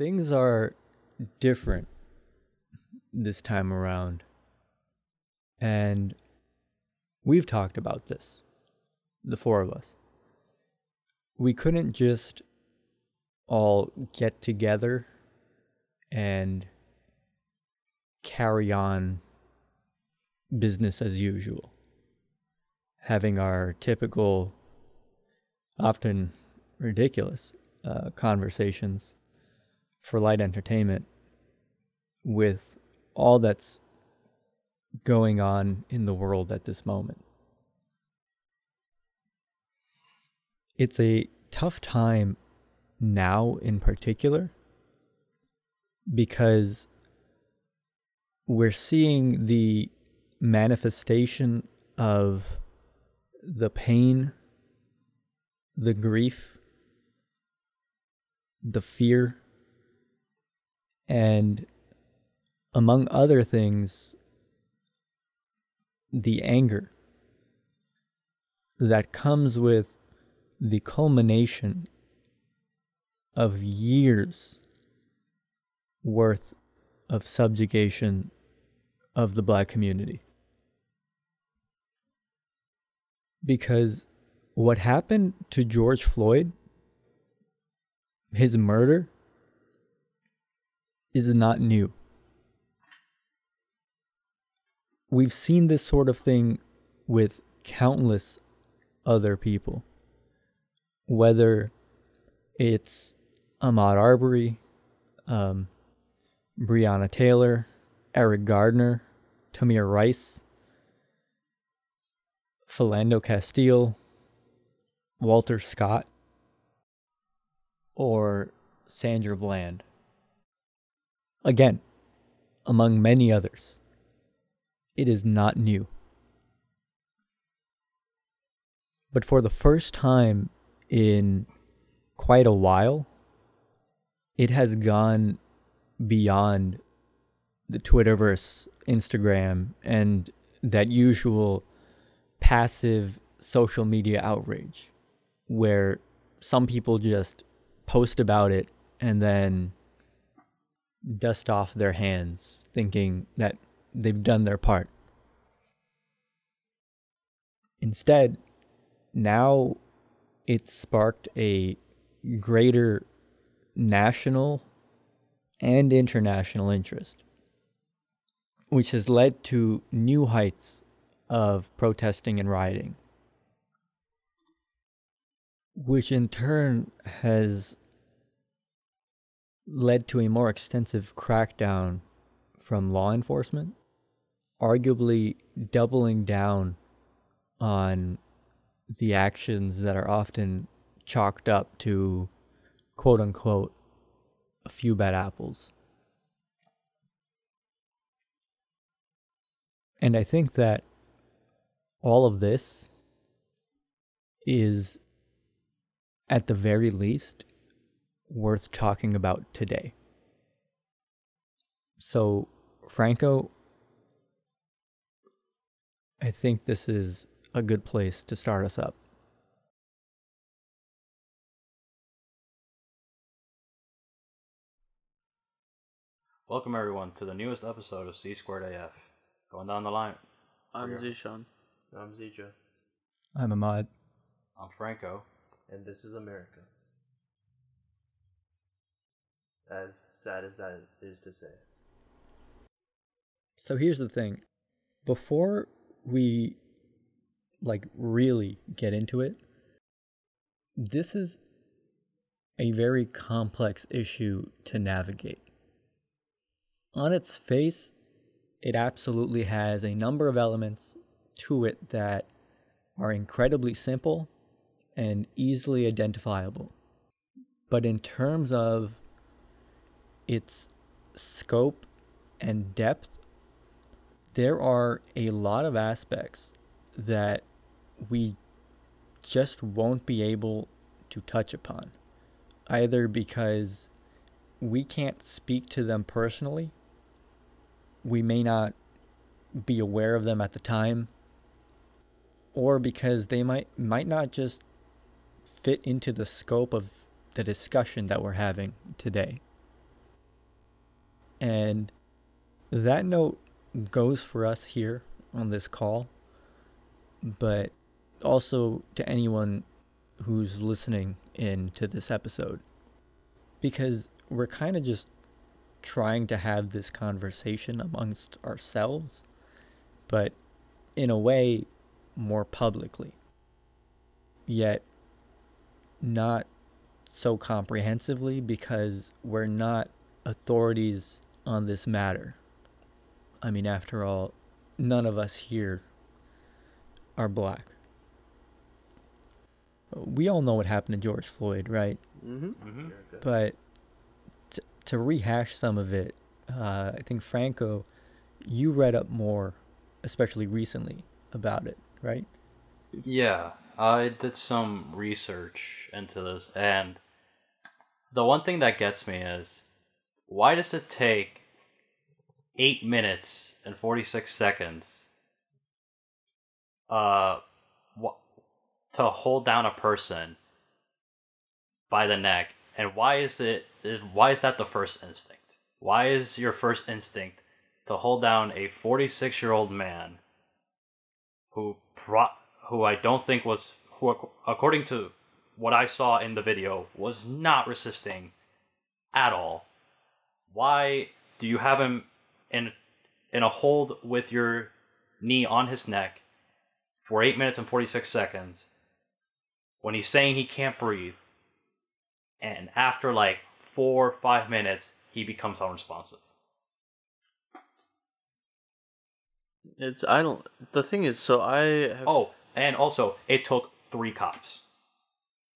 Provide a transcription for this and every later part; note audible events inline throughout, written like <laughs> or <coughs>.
Things are different this time around. And we've talked about this, the four of us. We couldn't just all get together and carry on business as usual. Having our typical, often ridiculous uh, conversations for light entertainment with all that's going on in the world at this moment. It's a tough time now, in particular, because we're seeing the manifestation of the pain, the grief, the fear, and among other things, the anger that comes with the culmination of years worth of subjugation of the black community. Because what happened to George Floyd, his murder, is not new. We've seen this sort of thing with countless other people, whether it's Ahmaud Arbery, um, Breonna Taylor, Eric Gardner, Tamir Rice, Philando Castile, Walter Scott, or Sandra Bland. Again, among many others, it is not new. But for the first time in quite a while, it has gone beyond the Twitterverse, Instagram, and that usual passive social media outrage where some people just post about it and then dust off their hands thinking that they've done their part. Instead, now it's sparked a greater national and international interest, which has led to new heights of protesting and rioting, which in turn has led to a more extensive crackdown from law enforcement, arguably doubling down on the actions that are often chalked up to quote unquote a few bad apples. And I think that all of this is, at the very least, worth talking about today. So, Franco, I think this is a good place to start us up. Welcome everyone to the newest episode of C Squared AF. Going down the line. I'm Here. Zishan. I'm Zija, I'm Ahmad. I'm Franco. and this is America. As sad as that is to say. So here's the thing. Before we like really get into it, this is a very complex issue to navigate. On its face, it absolutely has a number of elements to it that are incredibly simple and easily identifiable. But in terms of its scope and depth, there are a lot of aspects that we just won't be able to touch upon, either because we can't speak to them personally, we may not be aware of them at the time, or because they might might not just fit into the scope of the discussion that we're having today. And that note goes for us here on this call, but also to anyone who's listening in to this episode. Because we're kind of just trying to have this conversation amongst ourselves, but in a way more publicly. Yet not so comprehensively because we're not authorities on this matter. I mean, after all, none of us here are black. We all know what happened to George Floyd, right? Mm-hmm. Mm-hmm. But to, to rehash some of it, uh, I think Franco, you read up more, especially recently, about it, right? Yeah, I did some research into this, and the one thing that gets me is why does it take eight minutes and 46 seconds uh, wh- to hold down a person by the neck, and why is it? Why is that the first instinct? Why is your first instinct to hold down a 46 year old man who pro- who I don't think was who according to what I saw in the video was not resisting at all. Why do you have him in in a hold with your knee on his neck for 8 minutes and 46 seconds when he's saying he can't breathe and after like 4 or 5 minutes he becomes unresponsive. It's I don't. The thing is, so I have Oh, and also it took 3 cops.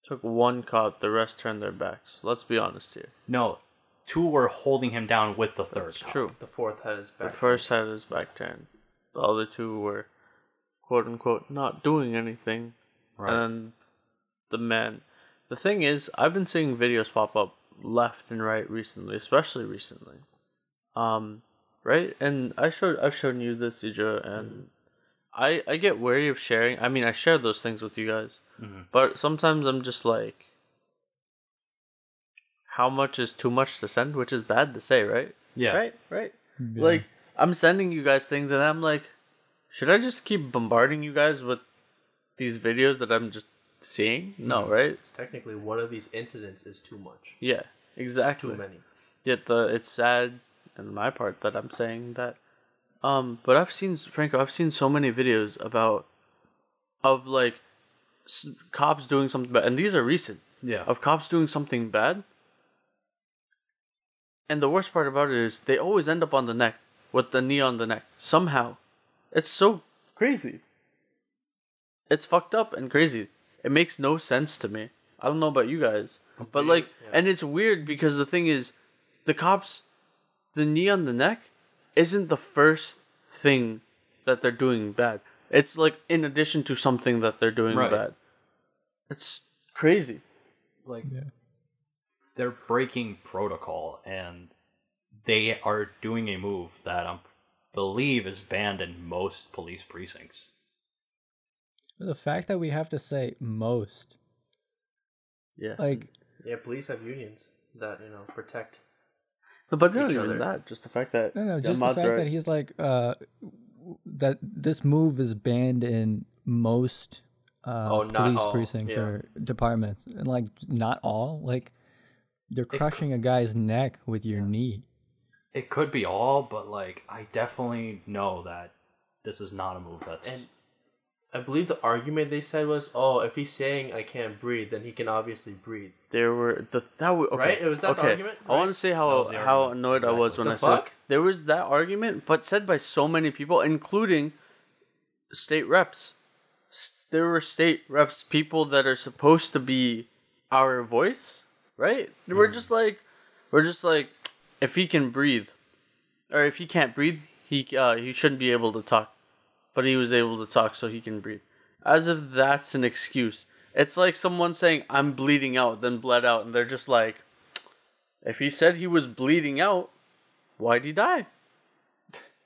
took one cop. The rest turned their backs. Let's be honest here. No, two were holding him down with the third It's cop. true. The fourth had his back. The first had his back turned. The other two were, quote unquote, not doing anything. Right. And the man. The thing is, I've been seeing videos pop up left and right recently, especially recently. Um, right? And I showed I've shown you this, Ija, and I I get wary of sharing. I mean, I share those things with you guys, Mhm. but sometimes I'm just like, how much is too much to send? Which is bad to say, right? Yeah. Right. Right. Like I'm sending you guys things, and I'm like, should I just keep bombarding you guys with these videos that I'm just seeing? No, Mhm. right? Technically, one of these incidents is too much. Yeah, exactly. Too many. Yet the it's sad in my part that I'm saying that. Um, but I've seen Franco. I've seen so many videos about of like s- cops doing something bad, and these are recent Yeah. of cops doing something bad. And the worst part about it is they always end up on the neck with the knee on the neck somehow. It's so crazy. It's fucked up and crazy. It makes no sense to me. I don't know about you guys, but like, yeah. and it's weird because the thing is, the cops, the knee on the neck, isn't the first thing that they're doing bad. It's like in addition to something that they're doing Right. bad. It's crazy. like Yeah. They're breaking protocol and they are doing a move that I believe is banned in most police precincts. The fact that we have to say most, Yeah. like, Yeah, police have unions that you know protect. No, but not even other. that. Just the fact that no, no, just the fact right. that he's like, uh, that this move is banned in most uh, Oh, not police all, precincts yeah. or departments, and like not all. Like, you're crushing a guy's neck with your knee. It could be all, but like I definitely know that this is not a move that's And I believe the argument they said was, "Oh, if he's saying I can't breathe, then he can obviously breathe." there were the that was okay. Right? It was that the okay. argument, I want to say how how argument. annoyed I was when The I said fuck? there was that argument, but said by so many people, including state reps. There were state reps, people that are supposed to be our voice, right? We're just like, we're just like, if he can breathe, or if he can't breathe, he uh, he shouldn't be able to talk, but he was able to talk, so he can breathe. As if that's an excuse. It's like someone saying, "I'm bleeding out," then bled out, and they're just like, if he said he was bleeding out, why'd he die?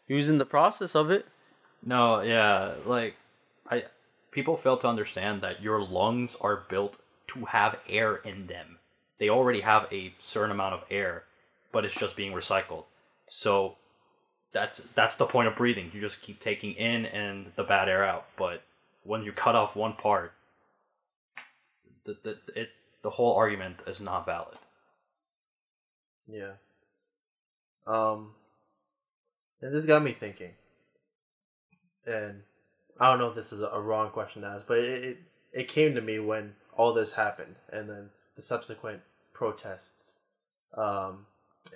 He was in the process of it. No, yeah, like I people fail to understand that your lungs are built to have air in them. They already have a certain amount of air, but it's just being recycled. So that's that's the point of breathing. You just keep taking in and the bad air out. But when you cut off one part, the the it the whole argument is not valid. Yeah. Um, and this got me thinking. And I don't know if this is a wrong question to ask, but it, it, it came to me when all this happened and then the subsequent protests um,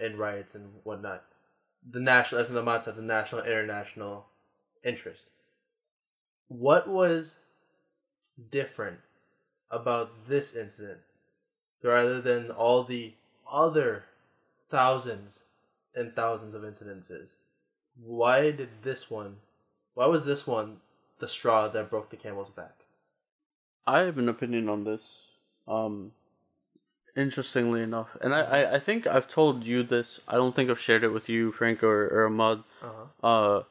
and riots and whatnot. The national, as Ahmad said, the national, international interest. What was different about this incident rather than all the other thousands and thousands of incidences? Why did this one, why was this one the straw that broke the camel's back? I have an opinion on this. Um, interestingly enough, and I, I, I think I've told you this. I don't think I've shared it with you, Frank or, or Ahmad. Uh-huh. Uh,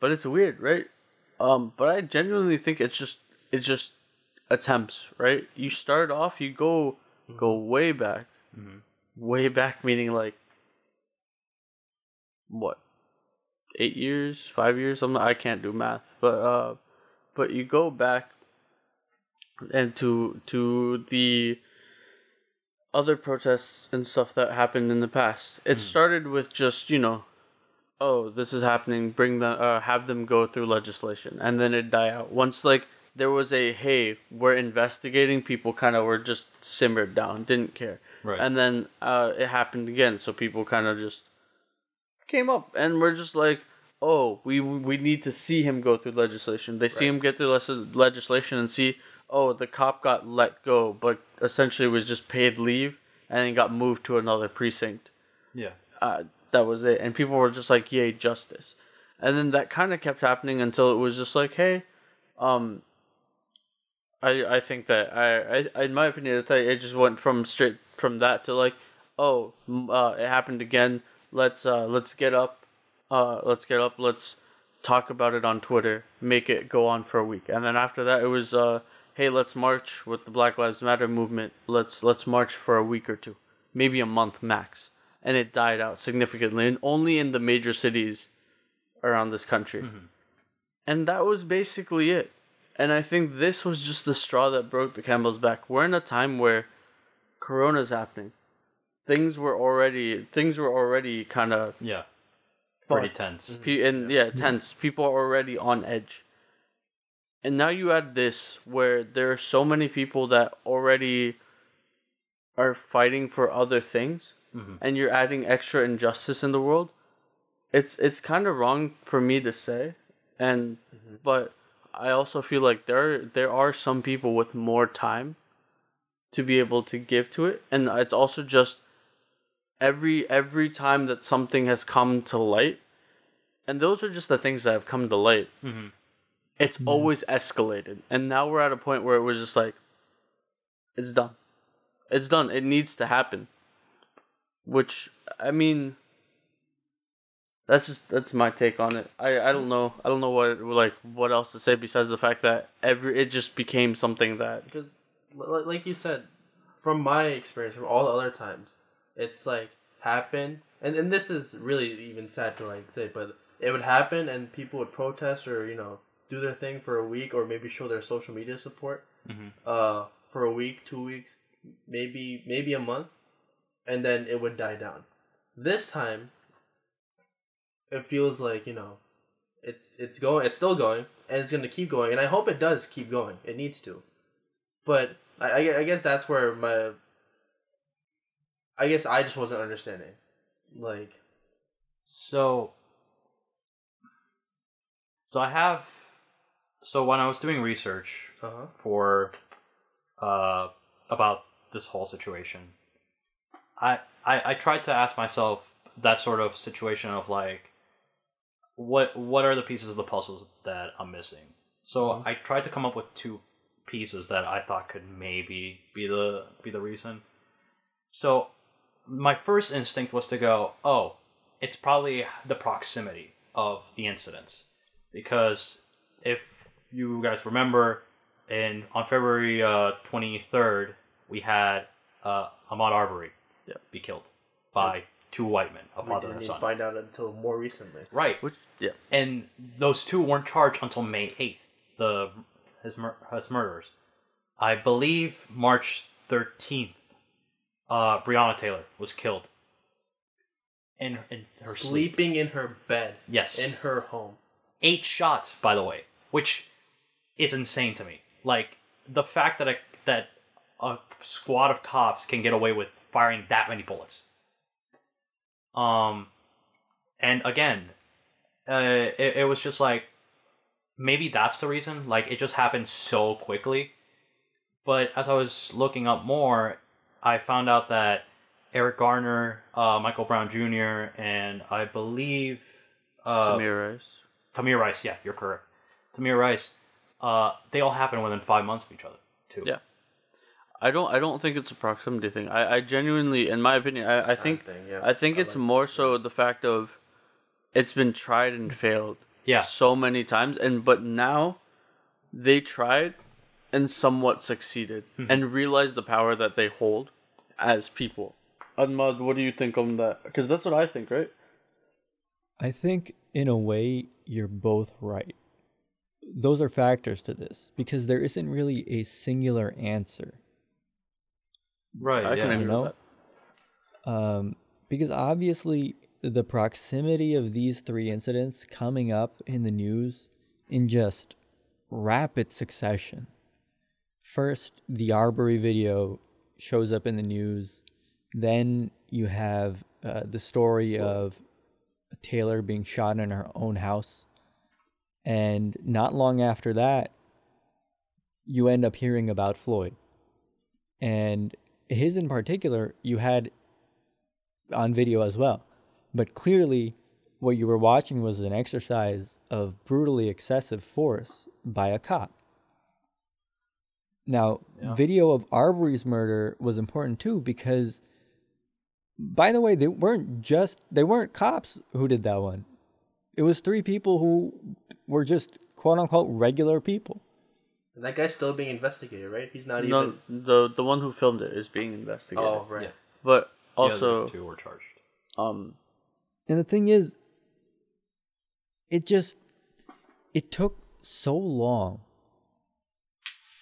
but it's weird, right? Um, but I genuinely think it's just it's just attempts, right? You start off, you go go way back, Mhm. way back, meaning like what, eight years, five years? I'm not, I can't do math, but uh, but you go back and to to the other protests and stuff that happened in the past. It started with just you know, oh this is happening, bring them, uh, have them go through legislation, and then it die out. Once like there was a hey, we're investigating, people kind of were just simmered down, didn't care, Right. and then uh, it happened again, so people kind of just came up and we're just like. Oh, we we need to see him go through legislation. They see him get through les- legislation and see oh, the cop got let go, but essentially was just paid leave and then got moved to another precinct. yeah. Uh, that was it. And people were just like, yay, justice. And then that kind of kept happening until it was just like, hey, um, I I think that I, I in my opinion, I it just went from straight from that to like, oh, uh, it happened again. Let's uh, let's get up, uh, let's get up, let's talk about it on Twitter, make it go on for a week, and then after that, it was uh, hey, let's march with the Black Lives Matter movement. Let's let's march for a week or two, maybe a month max, and it died out significantly, and only in the major cities around this country. Mm-hmm. And that was basically it. And I think this was just the straw that broke the camel's back. We're in a time where Corona's happening. Things were already things were already kind of Yeah. Pretty tense. Pe- and yeah, tense. People are already on edge. And now you add this where there are so many people that already are fighting for other things Mhm. and you're adding extra injustice in the world. It's it's kind of wrong for me to say and but I also feel like there there are some people with more time to be able to give to it and it's also just every every time that something has come to light and those are just the things that have come to light hmm it's always escalated. And now we're at a point where it was just like it's done. It's done. It needs to happen. Which i mean that's just that's my take on it. I i don't know. I don't know what like what else to say besides the fact that every it just became something that because like you said from my experience from all the other times it's like happen and, and this is really even sad to like say but it would happen and people would protest or you know do their thing for a week or maybe show their social media support Mhm. uh for a week two weeks maybe maybe a month and then it would die down. This time it feels like you know it's it's going it's still going and it's going to keep going and i hope it does keep going. It needs to. But I, I I guess that's where my i guess i just wasn't understanding. Like So, so I have, so when I was doing research uh-huh for, uh, about this whole situation, I, I I tried to ask myself that sort of situation of like, what what are the pieces of the puzzles that I'm missing? So Mhm. I tried to come up with two pieces that I thought could maybe be the be the reason. So my first instinct was to go, oh, it's probably the proximity of the incidents. Because if you guys remember, in on February uh, 23rd, we had uh, Ahmaud Arbery Yeah. be killed by two white men, a We father didn't and a even son. find out until more recently. Right. Which yeah. and those two weren't charged until May eighth. The his mur- his murders, I believe March thirteenth. Uh, Breonna Taylor was killed. In in her sleep. Sleeping in her bed. Yes. In her home. Eight shots, by the way, which is insane to me. Like the fact that a that a squad of cops can get away with firing that many bullets. Um, and again, uh, it, it was just like maybe that's the reason. Like it just happened so quickly. But as I was looking up more, I found out that Eric Garner, uh, Michael Brown Jr., and I believe uh, Tamir Rice. Tamir Rice. Yeah, you're correct. Tamir Rice. Uh, they all happen within five months of each other, too. Yeah. I don't I don't think it's a proximity thing. I, I genuinely in my opinion I, I think thing, yeah. I think I it's like more so the fact of it's been tried and failed Yeah. so many times and but now they tried and somewhat succeeded Mm-hmm. and realized the power that they hold as people. Ahmad, what do you think on that? Because that's what I think, right? I think in a way you're both right. Those are factors to this because there isn't really a singular answer. Right. I can yeah. agree know? with that. Um, because obviously the proximity of these three incidents coming up in the news in just rapid succession. First, the Arbery video shows up in the news. Then you have uh, the story of Taylor being shot in her own house. And not long after that, you end up hearing about Floyd. And his in particular, you had on video as well. But clearly, what you were watching was an exercise of brutally excessive force by a cop. Now, Yeah. video of Arbery's murder was important too because, by the way, they weren't just they weren't cops who did that one. It was three people who were just quote unquote regular people. And that guy's still being investigated, right? He's not No, even. the the one who filmed it is being investigated. Oh, right. Yeah. But The other also, two were charged. um, And the thing is, it just it took so long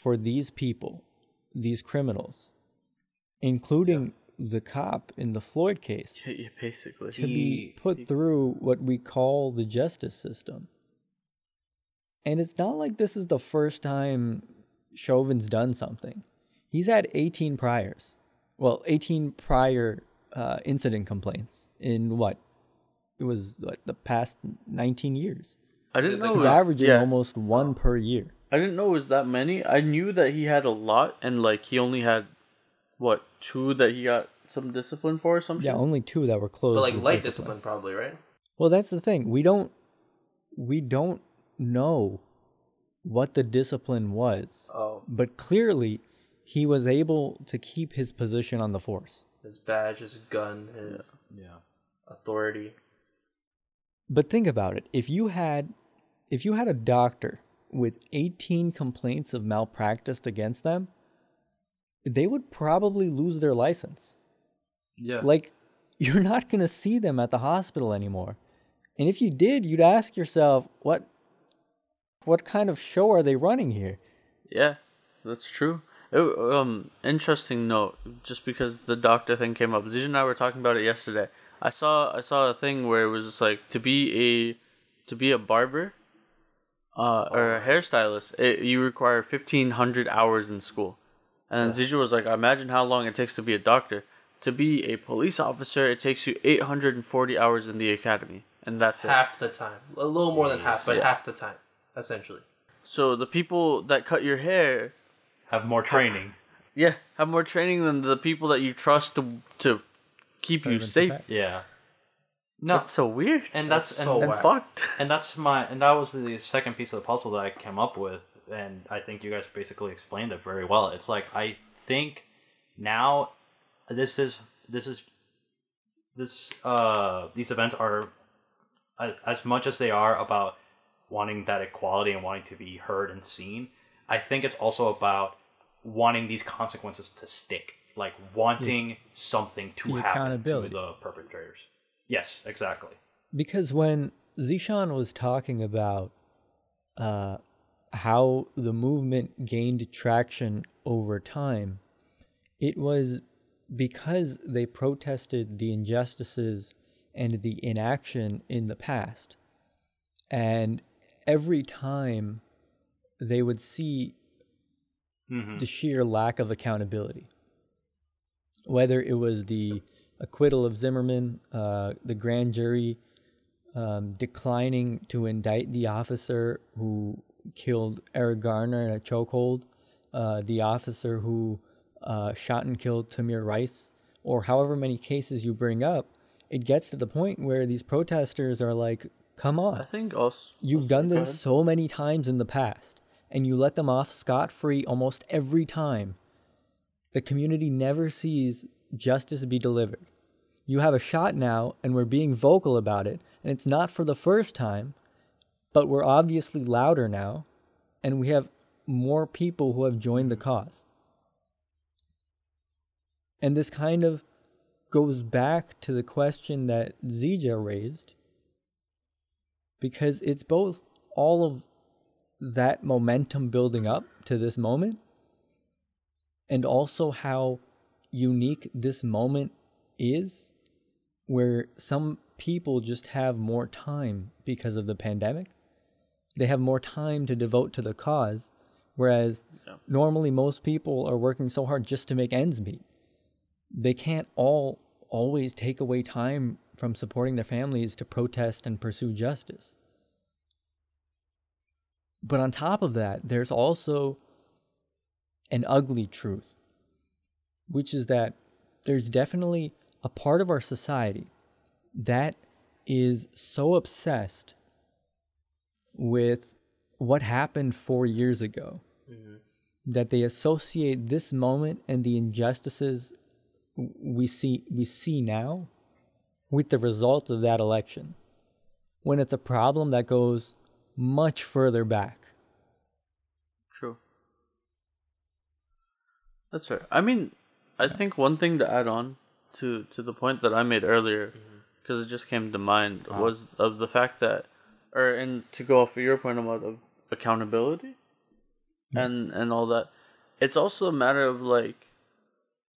for these people, these criminals, including the cop in the Floyd case, yeah, basically. to be put he- through what we call the justice system. And it's not like this is the first time Chauvin's done something. He's had 18 priors. Well, 18 prior uh, incident complaints in what? It was like the past 19 years. I didn't know. He's was- averaging yeah. almost one per year. I didn't know it was that many. I knew that he had a lot, and like he only had what two that he got some discipline for or something. Yeah, only two that were closed. But like with light discipline. probably, right? Well, that's the thing. We don't we don't know what the discipline was. Oh, But clearly he was able to keep his position on the force. his badge, his gun, his Yeah. authority. But think about it. If you had if you had a doctor with 18 complaints of malpractice against them, they would probably lose their license. Yeah. Like <laughs> you're not going to see them at the hospital anymore. And if you did, you'd ask yourself, what what kind of show are they running here? Yeah, that's true. It- um, interesting note, just because the doctor thing came up. Zij and I were talking about it yesterday. I saw I saw a thing where it was just like to be a to be a barber, uh, or a hairstylist. It, you require fifteen hundred hours in school, and then Zija was like, "Imagine how long it takes to be a doctor. To be a police officer, it takes you eight hundred and forty hours in the academy, and that's it." Half the time, a little more than half, but Yeah. half the time, essentially. So the people that cut your hair Have more training. Yeah, have more training than the people that you trust to to keep you safe. protect. Yeah. No, That's so weird and that's, That's and, so and whack. fucked. and that's my and that was the second piece of the puzzle that I came up with, and I think you guys basically explained it very well. It's like I think now this is this is this uh these events are as much as they are about wanting that equality and wanting to be heard and seen. I think it's also about wanting these consequences to stick. like wanting something to The happen to the perpetrators. Yes, exactly. Because when Zishan was talking about uh, how the movement gained traction over time, it was because they protested the injustices and the inaction in the past. And every time they would see hmm the sheer lack of accountability. Whether it was the acquittal of Zimmerman, uh, the grand jury um, declining to indict the officer who killed Eric Garner in a chokehold, uh, the officer who uh, shot and killed Tamir Rice, or however many cases you bring up, it gets to the point where these protesters are like, come on. I think also You've done this so many times in the past, and you let them off scot free almost every time. The community never sees justice be delivered. You have a shot now, and we're being vocal about it, and it's not for the first time, but we're obviously louder now, and we have more people who have joined the cause. And this kind of goes back to the question that Zija raised because it's both all of that momentum building up to this moment and also how unique this moment is where some people just have more time because of the pandemic they have more time to devote to the cause whereas Yeah. normally most people are working so hard just to make ends meet they can't all always take away time from supporting their families to protest and pursue justice. But on top of that, there's also an ugly truth, which is that there's definitely a part of our society that is so obsessed with what happened four years ago that they associate this moment and the injustices we see we see now with the results of that election when it's a problem that goes much further back True. That's fair. I mean, I think one thing to add on to to the point that I made earlier, because it just came to mind, Uh-huh. was of the fact that, or and to go off of your point about of accountability, and and all that. It's also a matter of like,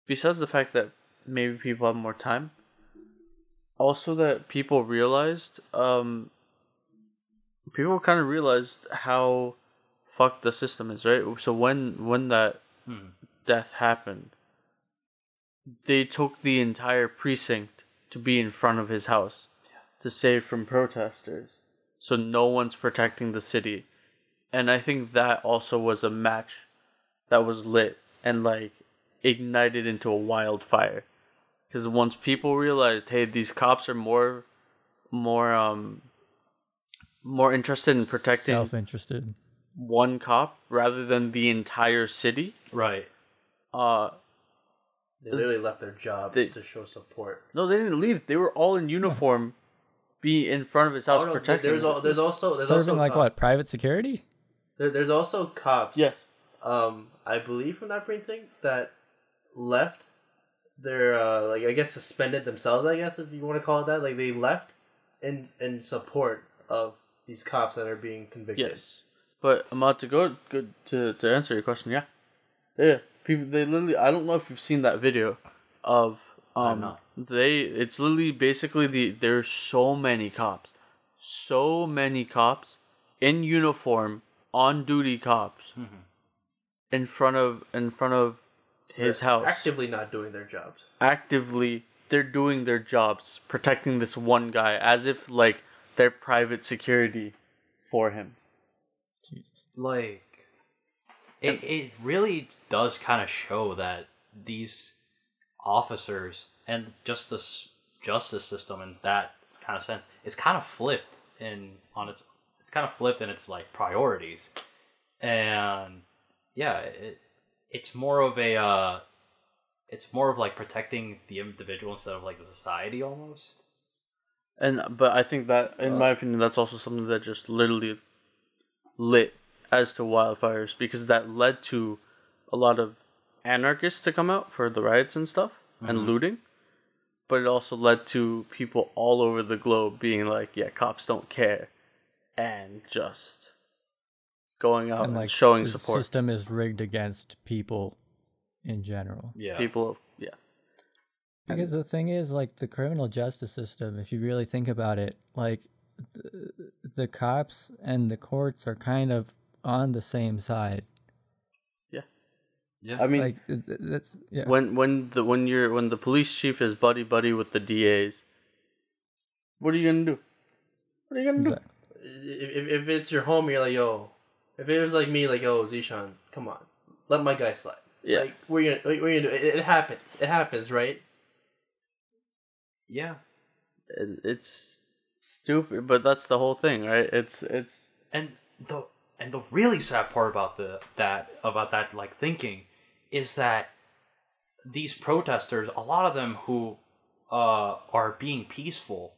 besides the fact that maybe people have more time, also that people realized, um, people kind of realized how fucked the system is, right? So when when that Hmm. death happened, they took the entire precinct to be in front of his house to save from protesters. So no one's protecting the city. And I think that also was a match that was lit and like ignited into a wildfire. Because once people realized, hey, these cops are more, more, um, more interested in protecting self-interested one cop rather than the entire city, Right. uh, They literally left their jobs They- to show support. No, they didn't leave. They were all in uniform, be in front of his house Oh, no, protecting. there's, him. al- there's also there's serving also like cop- what private security There, there's also cops. yes, Um, I believe from that precinct that left their uh like I guess suspended themselves. I guess if you want to call it that. Like they left in in support of these cops that are being convicted. yes. But I'm about to go good to to answer your question. Yeah, yeah. People, they literally. I don't know if you've seen that video of I've um. They. It's literally basically the. There's so many cops, so many cops in uniform, on duty cops, Mhm. in front of in front of his house. actively not doing their jobs. actively they're doing their jobs protecting this one guy as if like they're private security for him like it, it really does kind of show that these officers and just this justice system in that kind of sense is kind of flipped in on its it's kind of flipped in its like priorities. And yeah it, it's more of a uh it's more of like protecting the individual instead of like the society almost. And but i think that in my opinion that's also something that just literally lit as to wildfires because that led to a lot of anarchists to come out for the riots and stuff and Mhm. looting, but it also led to people all over the globe being like, "Yeah, cops don't care," and just going out and, and like showing the support. system is rigged against people in general. Yeah. People, of, yeah, Because the thing is, like the criminal justice system, if you really think about it, like the, the cops and the courts are kind of on the same side. Yeah. I mean, like th- th- that's yeah. when when the when you're when the police chief is buddy buddy with the DAs, what are you gonna do? What are you gonna do? Exactly. If, if, if it's your homie, you're like, yo. If it was like me, like, yo, Zishan, come on, let my guy slide. Yeah, Like, what are gonna, what are you gonna do? It, it happens. It happens, right? yeah. it- it's stupid, but that's the whole thing, right? It's it's and the and the really sad part about the that about that like thinking is that these protesters a lot of them who uh are being peaceful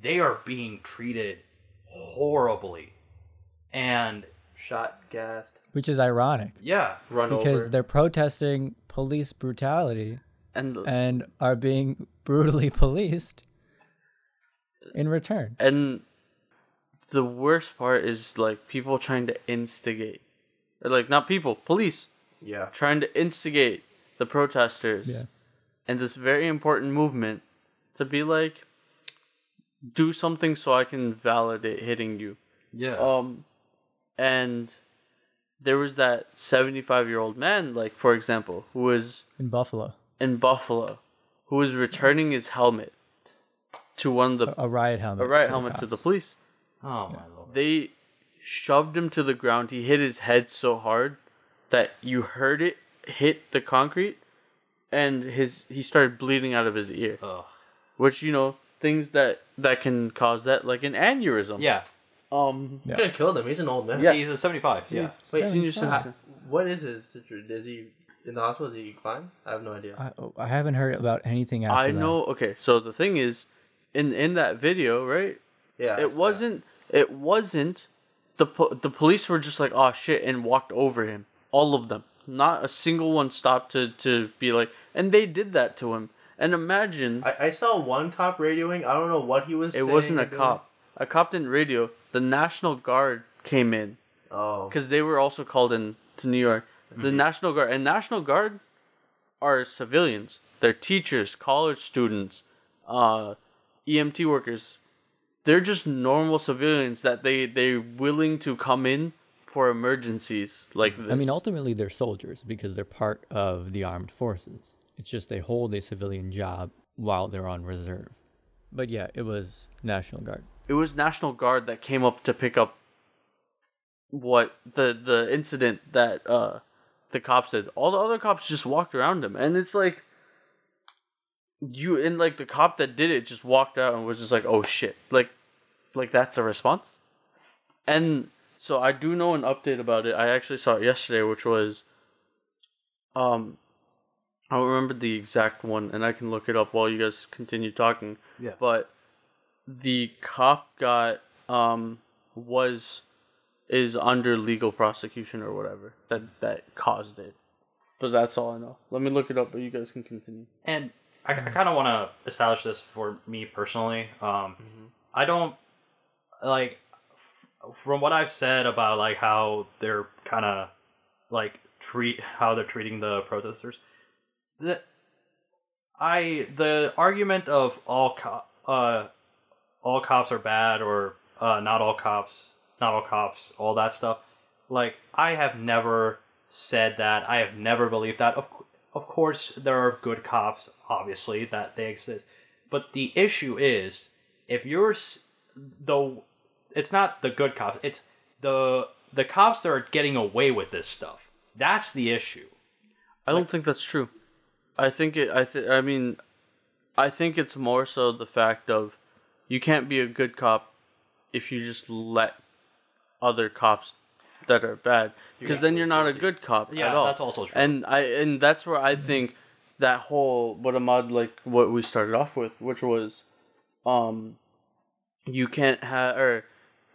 they are being treated horribly and Shot, gassed, Which is ironic. Yeah. Run because over. they're protesting police brutality and and are being brutally <laughs> policed in return. and the worst part is like people trying to instigate, Or, like not people, police Yeah. trying to instigate the protesters Yeah. and this very important movement to be like, do something so I can validate hitting you. yeah Um, and there was that 75 year old man, like, for example, who was In Buffalo, in Buffalo, who was returning his helmet to one of the, a, a riot helmet. a riot to the helmet to the police. oh my lord They shoved him to the ground. He hit his head so hard that you heard it hit the concrete, and his he started bleeding out of his ear. Ugh. Which you know things that that can cause that, like an aneurysm. yeah Um. Yeah. Could have killed him. He's an old man. Yeah. he's a 75 yeah He's Wait, senior citizen. What is his situation? Is he in the hospital? Is he fine? I have no idea. I, I haven't heard about anything after I that. know. Okay, so the thing is, in in that video, right? yeah. It wasn't. It wasn't. The po- the police were just like, oh shit, and walked over him. All of them. Not a single one stopped to to be like, and they did that to him. And imagine. I, I saw one cop radioing. I don't know what he was it wasn't a doing. cop. A cop didn't radio. The National Guard came in Oh. because they were also called in to New York. The National Guard and National Guard are civilians. They're teachers, college students, uh, EMT workers. They're just normal civilians that they they're willing to come in for emergencies like this. I mean, ultimately, they're soldiers because they're part of the armed forces. It's just they hold a civilian job while they're on reserve. But yeah, it was National Guard. it was National Guard that came up to pick up what the the incident that uh the cops did. All the other cops just walked around him, and it's like you and like the cop that did it just walked out and was just like, "Oh shit!" Like, like that's a response. And so I do know an update about it. I actually saw it yesterday, which was, um, I don't remember the exact one, and I can look it up while you guys continue talking yeah but the cop got um was is under legal prosecution or whatever that that caused it. But that's all I know. Let me look it up, but you guys can continue. and I, I kind of want to establish this for me personally. Um, I don't like f- from what I've said about like how they're kind of like treat how they're treating the protesters. The I the argument of all co- uh all cops are bad or uh, not all cops not all cops all that stuff. Like I have never said that. I have never believed that. Of of course, there are good cops, obviously, that they exist. But the issue is, if you're the, it's not the good cops. It's the the cops that are getting away with this stuff. That's the issue. I don't think that's true. I think it. I th- I mean, I think it's more so the fact of you can't be a good cop if you just let other cops that are bad because then you're not a good cop Yeah, at all. that's also true. And I and that's where I think that whole what Ahmad like what we started off with, which was, um, you can't have or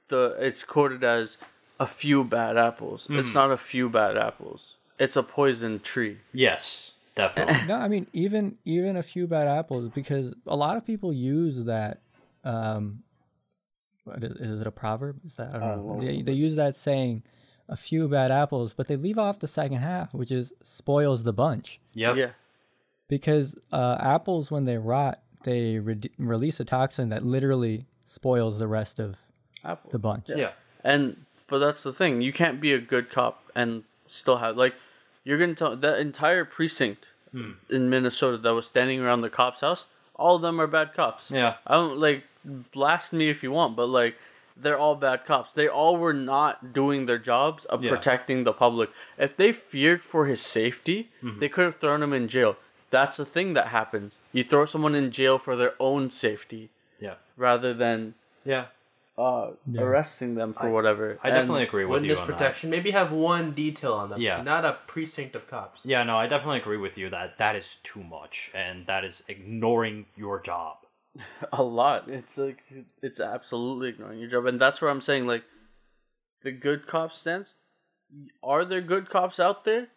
the it's quoted as a few bad apples. It's Mhm. not a few bad apples. it's a poison tree. Yes, definitely. <laughs> No, I mean even even a few bad apples because a lot of people use that. Um, what is, is it a proverb? Is that I don't know. They they use that saying, a few bad apples, but they leave off the second half, which is spoils the bunch. yep. Yeah. Because uh, apples, when they rot, they re- release a toxin that literally spoils the rest of Apple. the bunch. Yeah. And but that's the thing. You can't be a good cop and still have like you're gonna tell that entire precinct hmm. in Minnesota that was standing around the cop's house. All of them are bad cops. Yeah. I don't like blast me if you want, but like they're all bad cops. They all were not doing their jobs of Yeah. protecting the public. If they feared for his safety, mm-hmm. they could have thrown him in jail. That's the thing that happens. You throw someone in jail for their own safety Yeah. rather than Yeah. Uh, Yeah. arresting them for whatever. I And- definitely agree with you Witness on that. protection. Maybe have one detail on them. Yeah. Not a precinct of cops. Yeah, no, I definitely agree with you that that is too much, and that is ignoring your job. <laughs> a lot. It's like it's absolutely ignoring your job, and that's where I'm saying like the good cop stance. Are there good cops out there?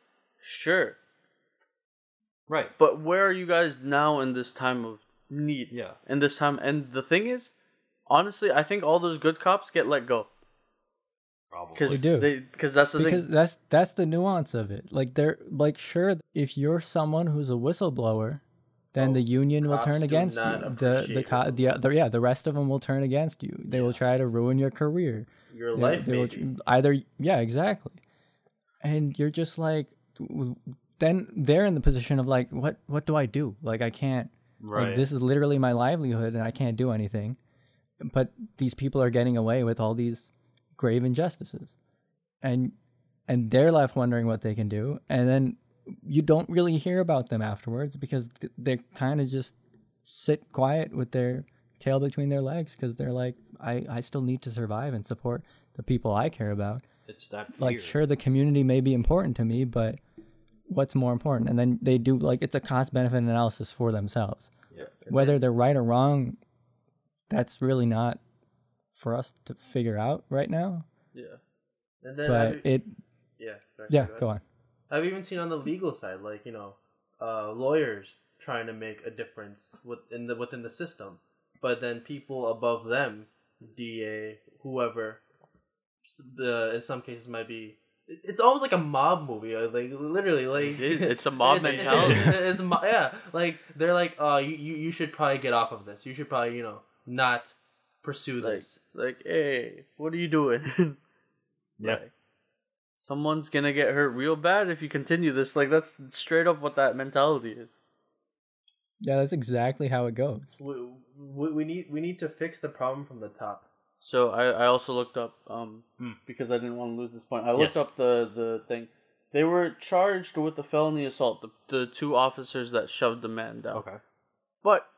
Sure, Right. but where are you guys now in this time of need? Yeah. In this time, and the thing is, honestly, I think all those good cops get let go Probably. because They do. because that's the because thing. that's that's the nuance of it. Like they're like sure if you're someone who's a whistleblower, then Oh, the union will turn against you. The the, co- the the yeah the rest of them will turn against you. They will try to ruin your career. Your They- life, they will maybe. tr- either yeah exactly, and you're just like then they're in the position of like what what do I do? Like I can't. right. Like this is literally my livelihood and I can't do anything. But these people are getting away with all these grave injustices. And and they're left wondering what they can do and then you don't really hear about them afterwards because th- they kind of just sit quiet with their tail between their legs because they're like I I still need to survive and support the people I care about. it's that fear. Like sure the community may be important to me, but what's more important? And then they do like it's a cost benefit analysis for themselves Yeah. whether they're right or wrong that's really not for us to figure out right now Yeah, And then but I've, it yeah. sorry, yeah ahead. go on I've even seen on the legal side, like you know, uh, lawyers trying to make a difference within the within the system, but then people above them, DA, whoever, the in some cases might be. It's almost like a mob movie, uh, like literally, like It is, it's a <laughs> mob it- it- mentality. It's, it's yeah, like they're like, oh, you, you you should probably get off of this. You should probably you know not pursue like this. like hey, what are you doing? <laughs> Yeah. Like, someone's gonna get hurt real bad if you continue this. Like that's straight up what that mentality is. yeah that's exactly how it goes We, we, we need we need to fix the problem from the top. So I, I also looked up um Hmm. because I didn't want to lose this point. I looked Yes. up the the thing. They were charged with the felony assault. The the two officers that shoved the man down. Okay. But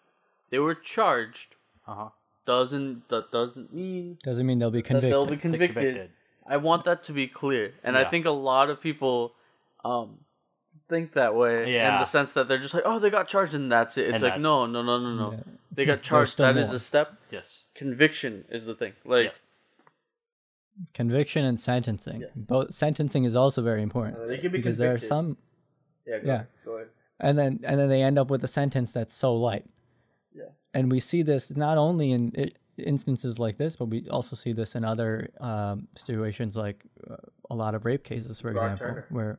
they were charged. Uh huh. Doesn't that doesn't mean doesn't mean they'll be convicted they'll be convicted. I want that to be clear, and I think a lot of people um think that way in the sense that they're just like, oh, they got charged and that's it. It's And like that's- no, no, no, no, no. Yeah. They got charged. still That is more. a step. Yes. Conviction is the thing. Like Yeah. conviction and sentencing Yes. both sentencing is also very important Uh, they could be because there are some Yeah, go Yeah. Ahead, go ahead. and then and then they end up with a sentence that's so light Yeah. And we see this not only in i instances like this but we also see this in other um, situations like uh, a lot of rape cases for Brock example Turner. where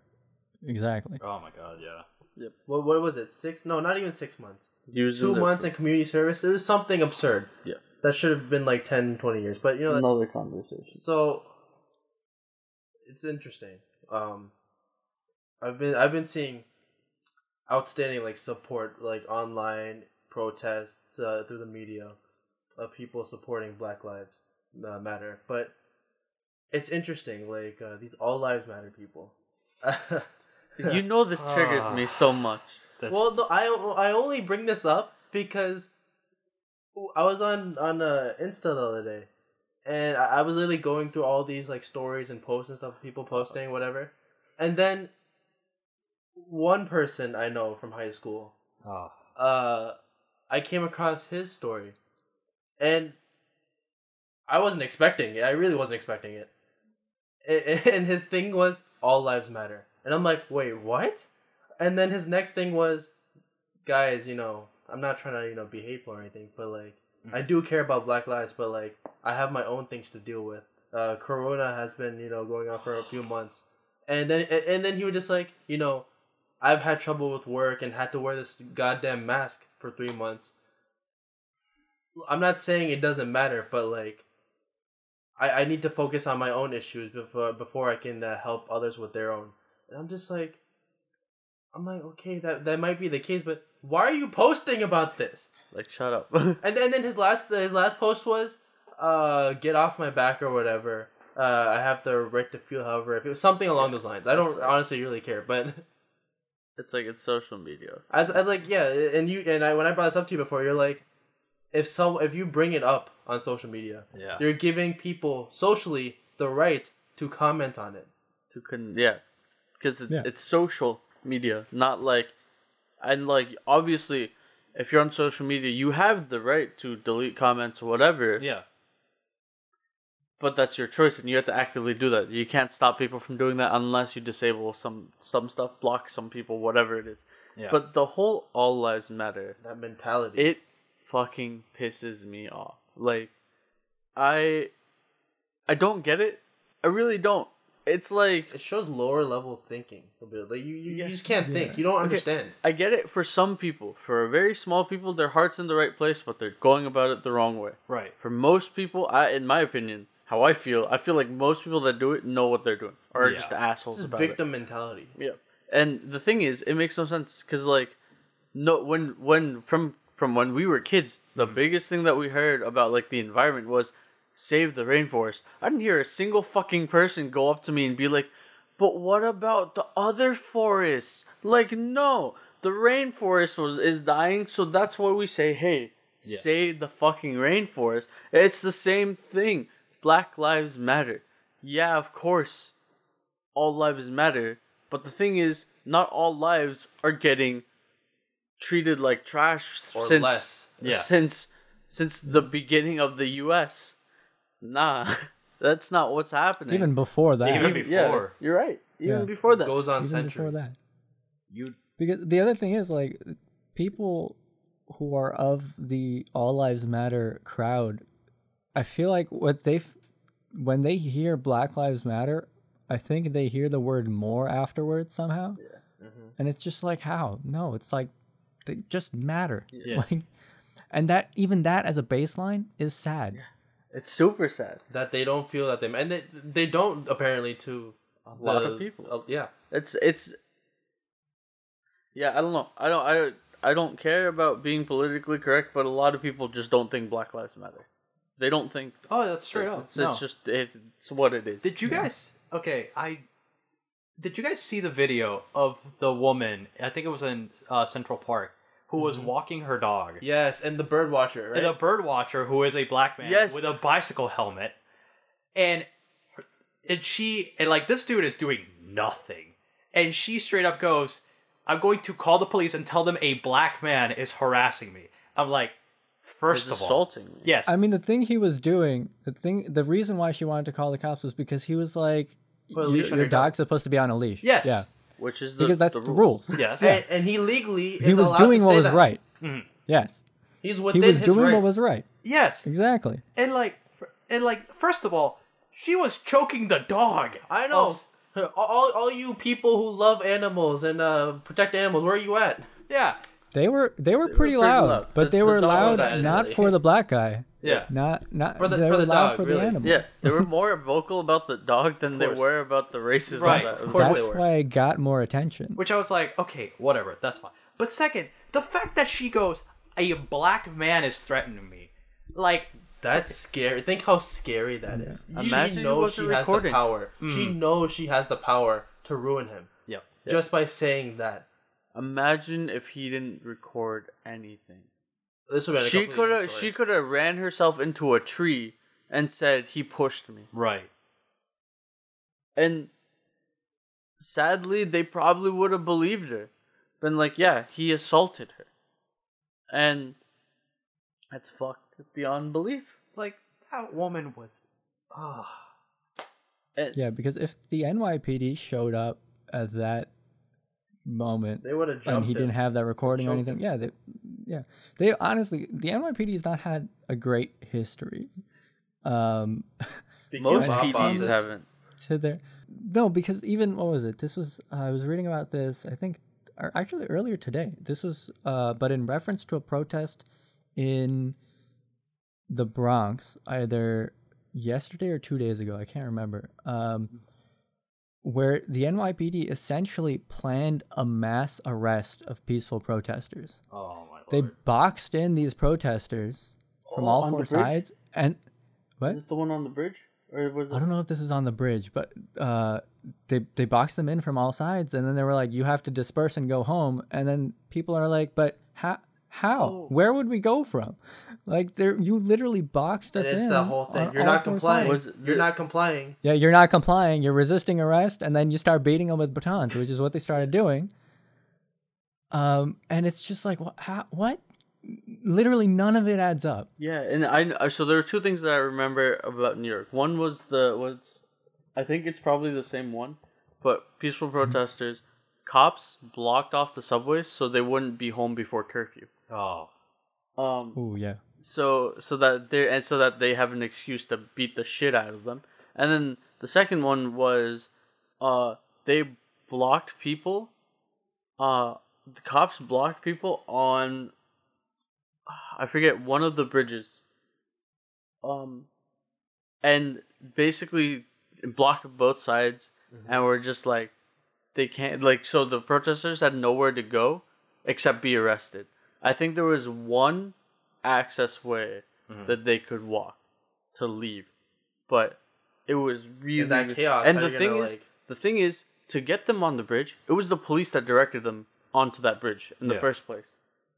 exactly Oh my god. Yeah. Yep. What what was it? Six? No, not even six months. he was Two in months for in community service. It was something absurd. Yeah. That should have been like 10, 20 years. But you know, that- another conversation. so it's interesting. Um, I've been I've been seeing outstanding like support like online protests uh, through the media of people supporting Black Lives uh, Matter, but it's interesting like uh, these all lives matter people. <laughs> <laughs> You know this triggers me so much. This, Well, no, I I only bring this up because I was on on uh, Insta the other day, and I, I was literally going through all these like stories and posts and stuff, people posting whatever, and then one person I know from high school, Oh. uh, I came across his story, and I wasn't expecting it. I really wasn't expecting it. And his thing was all lives matter. And I'm like, wait, what? And then his next thing was, guys, you know, I'm not trying to, you know, be hateful or anything, but like, I do care about Black Lives, but like, I have my own things to deal with. Uh, Corona has been, you know, going on for a few <sighs> months, and then and, and then he was just like, you know, I've had trouble with work and had to wear this goddamn mask for three months. I'm not saying it doesn't matter, but like, I I need to focus on my own issues before before I can uh, help others with their own. And I'm just like, I'm like, okay, that that might be the case, but why are you posting about this? Like, shut up. <laughs> And then, then his last his last post was, uh, get off my back or whatever. Uh, I have the right to feel however. If it was something along those lines, I don't honestly really care. But <laughs> it's like it's social media. I, was- I like, yeah, and you and I when I brought this up to you before, you're like, if so, if you bring it up on social media, Yeah. you're giving people socially the right to comment on it. to con yeah because it's, Yeah. it's social media not like and like obviously if you're on social media you have the right to delete comments or whatever Yeah. But that's your choice and you have to actively do that you can't stop people from doing that unless you disable some some stuff block some people whatever it is Yeah. but the whole all lives matter That mentality. it fucking pisses me off like i i don't get it i really don't it's like it shows lower level thinking a bit. Like you, you, you just can't Yeah. think. You don't Okay. understand. I get it for some people. For a very small people, their heart's in the right place, but they're going about it the wrong way. right. For most people, I, in my opinion, how I feel, I feel like most people that do it know what they're doing, or are Yeah. just assholes This is about victim mentality. Yeah. And the thing is, it makes no sense because like, no, when when from from when we were kids, the mm-hmm. biggest thing that we heard about like the environment was save the rainforest. I didn't hear a single fucking person go up to me and be like, but what about the other forests? Like, no, the rainforest was is dying, so that's why we say, hey, Yeah. save the fucking rainforest. It's the same thing. Black lives matter. Yeah, of course, all lives matter. But the thing is, not all lives are getting treated like trash Or since less. Yeah. since since the beginning of the U.S. Nah, <laughs> that's not what's happening. Even before that. Even before. Yeah, before. you're right. Even Yeah. before that. Goes on even centuries. before that. You Because the other thing is like people who are of the all lives matter crowd, I feel like what they when they hear Black Lives Matter, I think they hear the word more afterwards somehow. And it's just like how? No, it's like they just matter. Yeah. <laughs> Like and that even that as a baseline is sad. It's super sad. That they don't feel that they and they they don't apparently to A lot the- of people. uh, yeah. It's it's. Yeah, I don't know. I don't. I I don't care about being politically correct, but a lot of people just don't think Black Lives Matter. They don't think. Oh, that's straight up. It's, No. it's just it's what it is. Did you guys? Okay, I. Did you guys see the video of the woman? I think it was in uh, Central Park who was walking her dog. Yes, and the bird watcher, right? And the bird watcher who is a black man Yes. with a bicycle helmet, and and she and like this dude is doing nothing, and she straight up goes, "I'm going to call the police and tell them a black man is harassing me." I'm like, first It's of all, assaulting me. yes, I mean the thing he was doing, the thing the reason why she wanted to call the cops was because he was like Put a your, leash on your your dog's supposed to be on a leash. Yes. Yeah. which is the, Because that's the, rules. yes, and, and he legally He was allowed doing to what was that. right. Mhm. Yes. He's He was his doing right. what was right. yes, Exactly. and like, and like, first of all, she was choking the dog. I know. Oh, All, all you people who love animals and uh, protect animals, where are you at? Yeah, They were they were They were pretty pretty loud, loud. but The- they were dog loud not really. for the black guy. yeah. Not not For the- they for were the loud dog, for really. the animal. Yeah, they were more vocal about the dog than they were about the racism. Right, that- of course That's they were. why it got more attention. Which I was like, okay, whatever, that's fine. But second, the fact that she goes, a black man is threatening me, like, That's scary. Think how scary that is. Imagine she knows wasn't she has the recording. power. She Mm. knows she has the power to ruin him Yeah. just by saying that. Imagine if he didn't record anything. This would be She could have she could have ran herself into a tree and said he pushed me. right, And sadly, they probably would have believed her. Been like, yeah, he assaulted her. And that's fucked beyond belief. like that woman was, ah, And Yeah, because if the NYPD showed up at that moment They would have jumped. and he him. didn't have that recording or choked anything. Yeah, they, yeah. They honestly, the NYPD has not had a great history. Um, <laughs> Most of mob PDs haven't. to their no, because even what was it? This was uh, I was reading about this. I think, or actually earlier today. This was, uh, but in reference to a protest in the Bronx, either yesterday or two days ago. I can't remember. Um, where the NYPD essentially planned a mass arrest of peaceful protesters. Oh my lord. They boxed in these protesters from Oh, all on the four bridge? sides, and what? Is this the one on the bridge, or was it? I don't know if this is on the bridge, but uh, they they boxed them in from all sides, and then they were like, "You have to disperse and go home." And then people are like, "But how? How? Oh. Where would we go from? Like, there, you literally boxed us and it's in. the whole thing. You're not complying. Was it- You're not complying. Yeah, you're not complying. You're resisting arrest, and then you start beating them with batons, which is what they started doing. Um, and it's just like, what? How, what? Literally, none of it adds up. Yeah, and I I- so there are two things that I remember about New York. One was the was I think it's probably the same one, but peaceful protesters, cops blocked off the subways so they wouldn't be home before curfew. Oh. Um, Ooh, yeah. so so that they and so that they have an excuse to beat the shit out of them. And then the second one was, uh, they blocked people. Uh, the cops blocked people on. I forget one of the bridges. Um, and basically blocked both sides, and were just like, they can't like. So the protesters had nowhere to go except be arrested. I think there was one access way Mhm. that they could walk to leave, but it was really that chaos, And the thing gonna, is, like- the thing is, to get them on the bridge, it was the police that directed them onto that bridge in the Yeah. first place,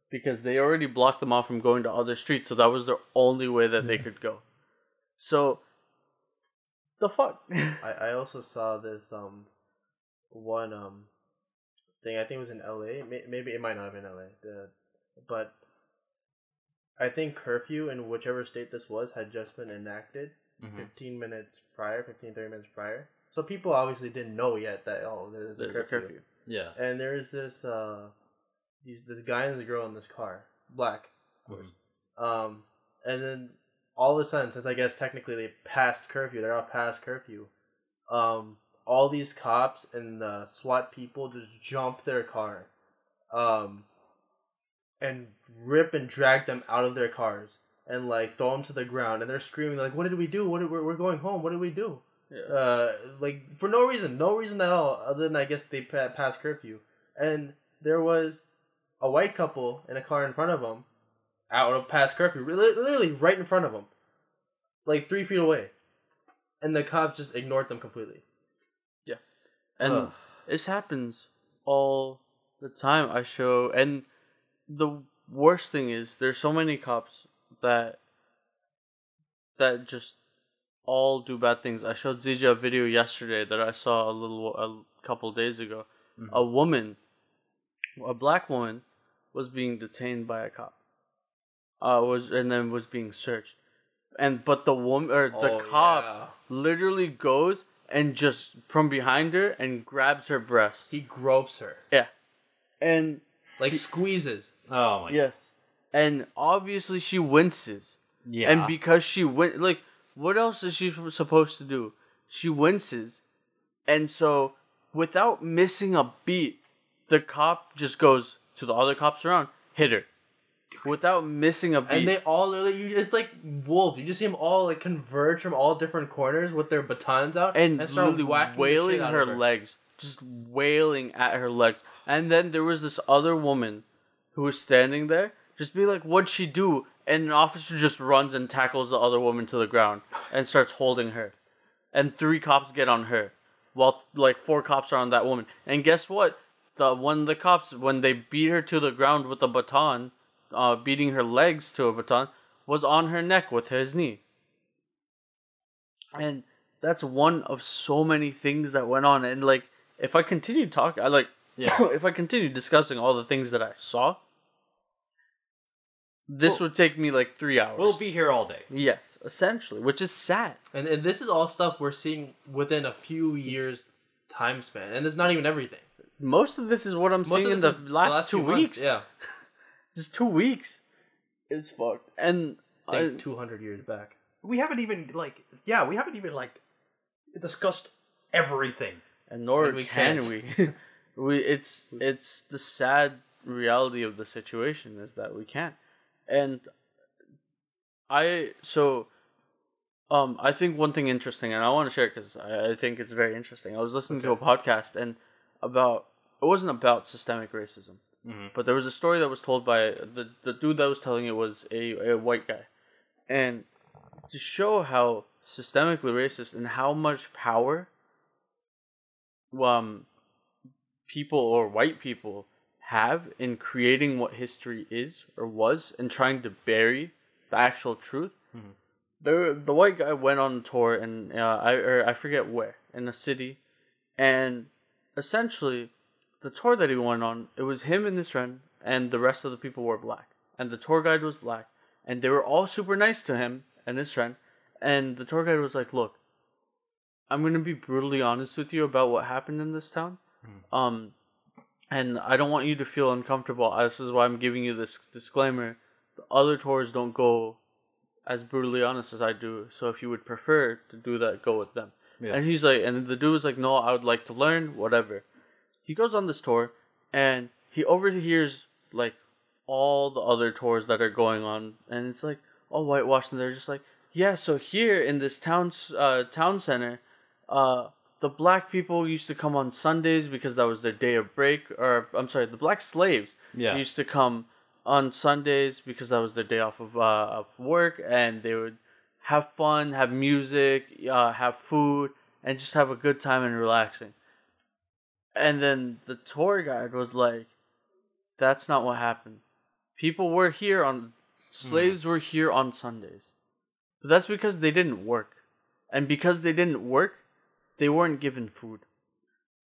because they already blocked them off from going to other streets, so that was the only way that they could go. So, the fuck. <laughs> I, I also saw this um one um thing. I think it was in L.A. Maybe it might not have been L.A. The, but I think curfew in whichever state this was had just been enacted Mhm. 15 minutes prior, 15, 30 minutes prior. So people obviously didn't know yet that oh there's a There's a curfew. curfew. Yeah. And there's this uh these this guy and this girl in this car, black, of course. Um, and then all of a sudden, since I guess technically they passed curfew, they're all past curfew. Um, all these cops and the SWAT people just jump their car, um, and rip and drag them out of their cars and like throw them to the ground, and they're screaming like, "What did we do? What did, we're we're going home? What did we do?" Yeah. uh, like for no reason, no reason at all, other than I guess they pa- passed curfew. And there was a white couple in a car in front of them, out of past curfew, literally right in front of them, like three feet away, and the cops just ignored them completely. Yeah and Ugh. this happens all the time i show and the worst thing is there's so many cops that that just all do bad things i showed Zija a video yesterday that i saw a little a couple days ago Mhm. a woman a black woman was being detained by a cop uh was and then was being searched and but the woman or the Oh, cop yeah. literally goes and just from behind her and grabs her breast. he gropes her, yeah. And like squeezes. Oh my. yes. And obviously she winces. Yeah. And because she went like what else is she supposed to do? She winces. And so without missing a beat, the cop just goes to the other cops around, hit her. Without missing a beat. And they all literally, you, it's like wolves. You just see them all like converge from all different corners with their batons out and, and start literally whacking the wailing shit out her, of her. legs, just wailing at her legs. And then there was this other woman who was standing there, just be like, "What'd she do?" And an officer just runs and tackles the other woman to the ground and starts holding her. And three cops get on her, while like four cops are on that woman. And guess what? The one of the cops, when they beat her to the ground with a baton, uh, beating her legs to a baton, was on her neck with his knee. And that's one of so many things that went on. And like, if I continue talking, I like, Yeah. <coughs> if I continue discussing all the things that I saw, this Well- would take me like three hours. We'll be here all day. yes, essentially, which is sad. And, and this is all stuff we're seeing within a few years time span, and it's not even everything. Most of this is what I'm Most seeing of in the this is last, two few months, weeks. Yeah, <laughs> Just two weeks. is fucked. And I I, think two hundred years back. We haven't even like yeah, we haven't even like discussed everything. and nor And we can can't. we. <laughs> we it's it's the sad reality of the situation is that we can't. And I so um I think one thing interesting, and I want to share because I, I think it's very interesting. I was listening to a podcast and about it wasn't about systemic racism, Mhm. but there was a story that was told by the the dude that was telling it was a a white guy, and to show how systemically racist and how much power um people or white people have in creating what history is or was and trying to bury the actual truth. The the white guy went on a tour and uh, I or I forget where in a city, and essentially, the tour that he went on it was him and his friend and the rest of the people were black. And the tour guide was black. And they were all super nice to him and his friend. And the tour guide was like, look, I'm gonna be brutally honest with you about what happened in this town. Um, and I don't want you to feel uncomfortable. This is why I'm giving you this disclaimer. The other tours don't go as brutally honest as I do. So if you would prefer to do that, go with them. Yeah. And he's like, and the dude was like, no, I would like to learn, whatever. He goes on this tour, and he overhears like all the other tours that are going on, and it's like all whitewashed, and they're just like, yeah. So here in this town, uh, town center, uh, the black people used to come on Sundays because that was their day of break, or I'm sorry, the black slaves Yeah. used to come on Sundays because that was their day off of uh, of work, and they would have fun, have music, uh, have food, and just have a good time and relaxing. And then the tour guide was like, "That's not what happened. People were here on slaves were here on Sundays, but that's because they didn't work, and because they didn't work, they weren't given food,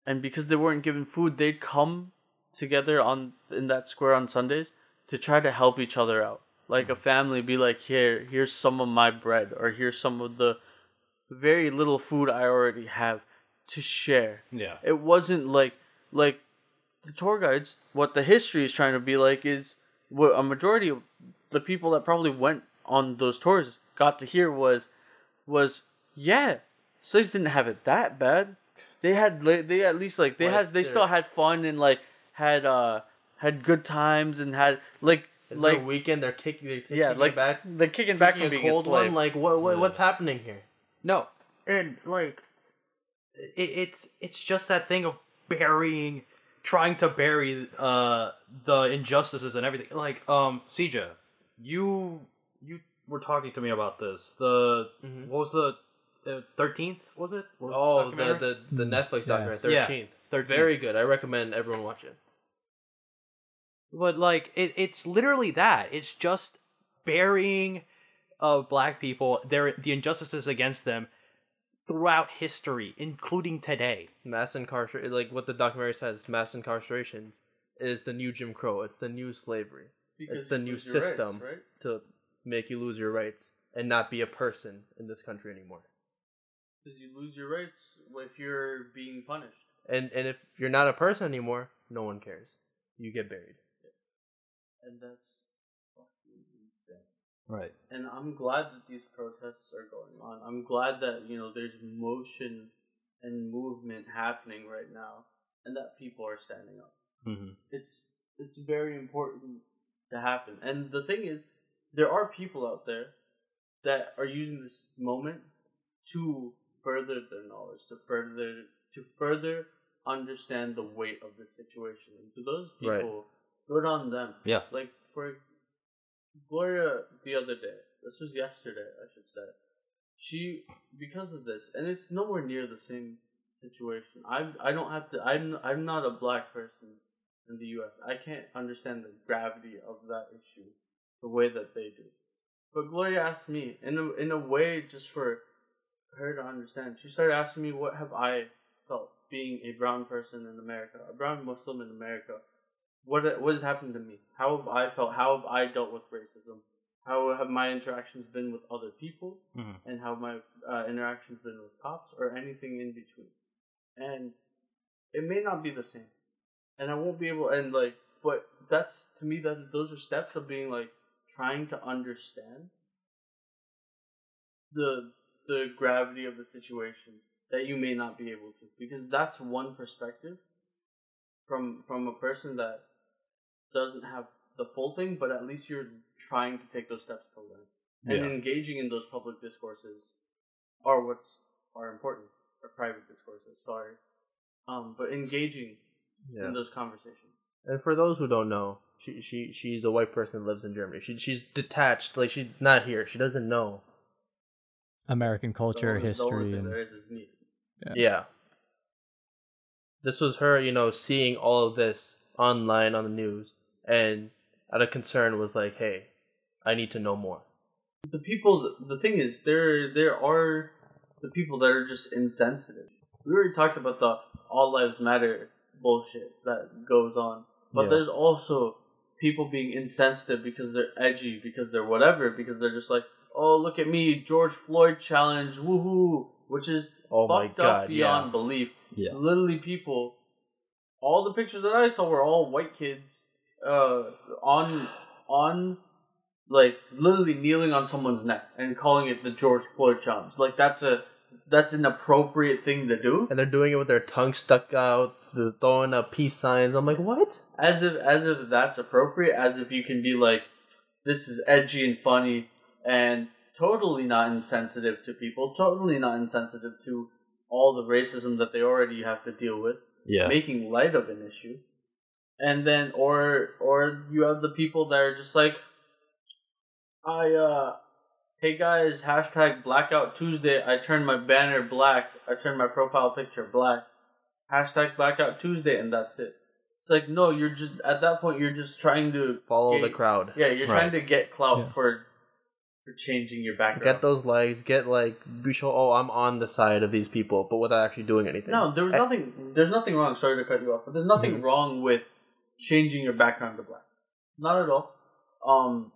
and because they weren't given food, they'd come together on in that square on Sundays to try to help each other out. Like a mm. family, be like, here, here's some of my bread, or here's some of the very little food I already have to share. Yeah. It wasn't like like the tour guides. What the history is trying to be like is what a majority of the people that probably went on those tours got to hear was was yeah, slaves didn't have it that bad. They had they at least like they What had they still had fun and like had uh had good times and had like It's like like weekend. They're kicking. They're kicking yeah it like back. they're kicking back Kicking from a being cold a slave. one. Like what? what What's happening here? No, and like it, it's it's just that thing of burying, trying to bury uh the injustices and everything. Like um, Sija, you you were talking to me about this. The Mhm. what was the thirteenth? Was it? What was Oh, the documentary? the, the hmm. Netflix Yeah. documentary, Yeah. thirteenth. 13th. Very good. I recommend everyone watch it. But like it, it's literally that. It's just burying of black people, their the injustices against them throughout history, including today. Mass incarceration, like what the documentary says, mass incarcerations is the new Jim Crow. It's the new slavery. Because it's the new lose your rights, system right? to make you lose your rights and not be a person in this country anymore. Because you lose your rights if you're being punished. And and if you're not a person anymore, no one cares. You get buried. and that's fucking insane. Right. And I'm glad that these protests are going on. I'm glad that you know there's motion and movement happening right now, and that people are standing up. Mm-hmm. It's it's very important to happen. And the thing is, there are people out there that are using this moment to further their knowledge, to further to further understand the weight of the situation. And to those Right. people, good on them. Yeah. Like for Gloria the other day, this was yesterday, I should say. She because of this, and it's nowhere near the same situation. I I don't have to. I'm I'm not a black person in the U.S. I can't understand the gravity of that issue the way that they do. But Gloria asked me in a in a way just for her to understand. She started asking me what have I felt being a brown person in America, a brown Muslim in America. What what has happened to me? How have I felt? How have I dealt with racism? How have my interactions been with other people? Mhm. And how have my uh, interactions been with cops or anything in between? And it may not be the same, and I won't be able. And like, but that's to me that those are steps of being like trying to understand the the gravity of the situation that you may not be able to because that's one perspective from from a person that doesn't have the full thing but at least you're trying to take those steps to learn and Yeah. engaging in those public discourses are what's are important or private discourses sorry um but engaging Yeah. in those conversations And for those who don't know, she she she's a white person lives in Germany. She she's detached, like she's not here. She doesn't know. American culture, The only- history, and there is is me Yeah. Yeah. This was her, you know, seeing all of this online on the news, and out of concern was like, "Hey, I need to know more." the people the thing is there there are the people that are just insensitive we already talked about the all lives matter bullshit that goes on but Yeah. there's also people being insensitive because they're edgy because they're whatever because they're just like oh look at me george floyd challenge woohoo which is Oh my fucked God, up beyond yeah. belief Yeah. literally people all the pictures that i saw were all white kids uh on on like literally kneeling on someone's neck and calling it the George Floyd challenge. Like that's a that's an appropriate thing to do. And they're doing it with their tongue stuck out, throwing up peace signs. I'm like, what? As if as if that's appropriate, as if you can be like, this is edgy and funny and totally not insensitive to people, totally not insensitive to all the racism that they already have to deal with. Yeah. making light of an issue and then or or you have the people that are just like i uh hey guys hashtag blackout tuesday i turned my banner black i turned my profile picture black hashtag blackout tuesday and that's it it's like no you're just at that point you're just trying to Follow the crowd. yeah you're Right. trying to get clout Yeah. for for changing your background Get those legs. Get like, be sure. Oh, I'm on the side of these people, but without actually doing anything. No, there was I- nothing. There's nothing wrong. Sorry to cut you off, but there's nothing Mm-hmm. wrong with changing your background to black. Not at all. Um,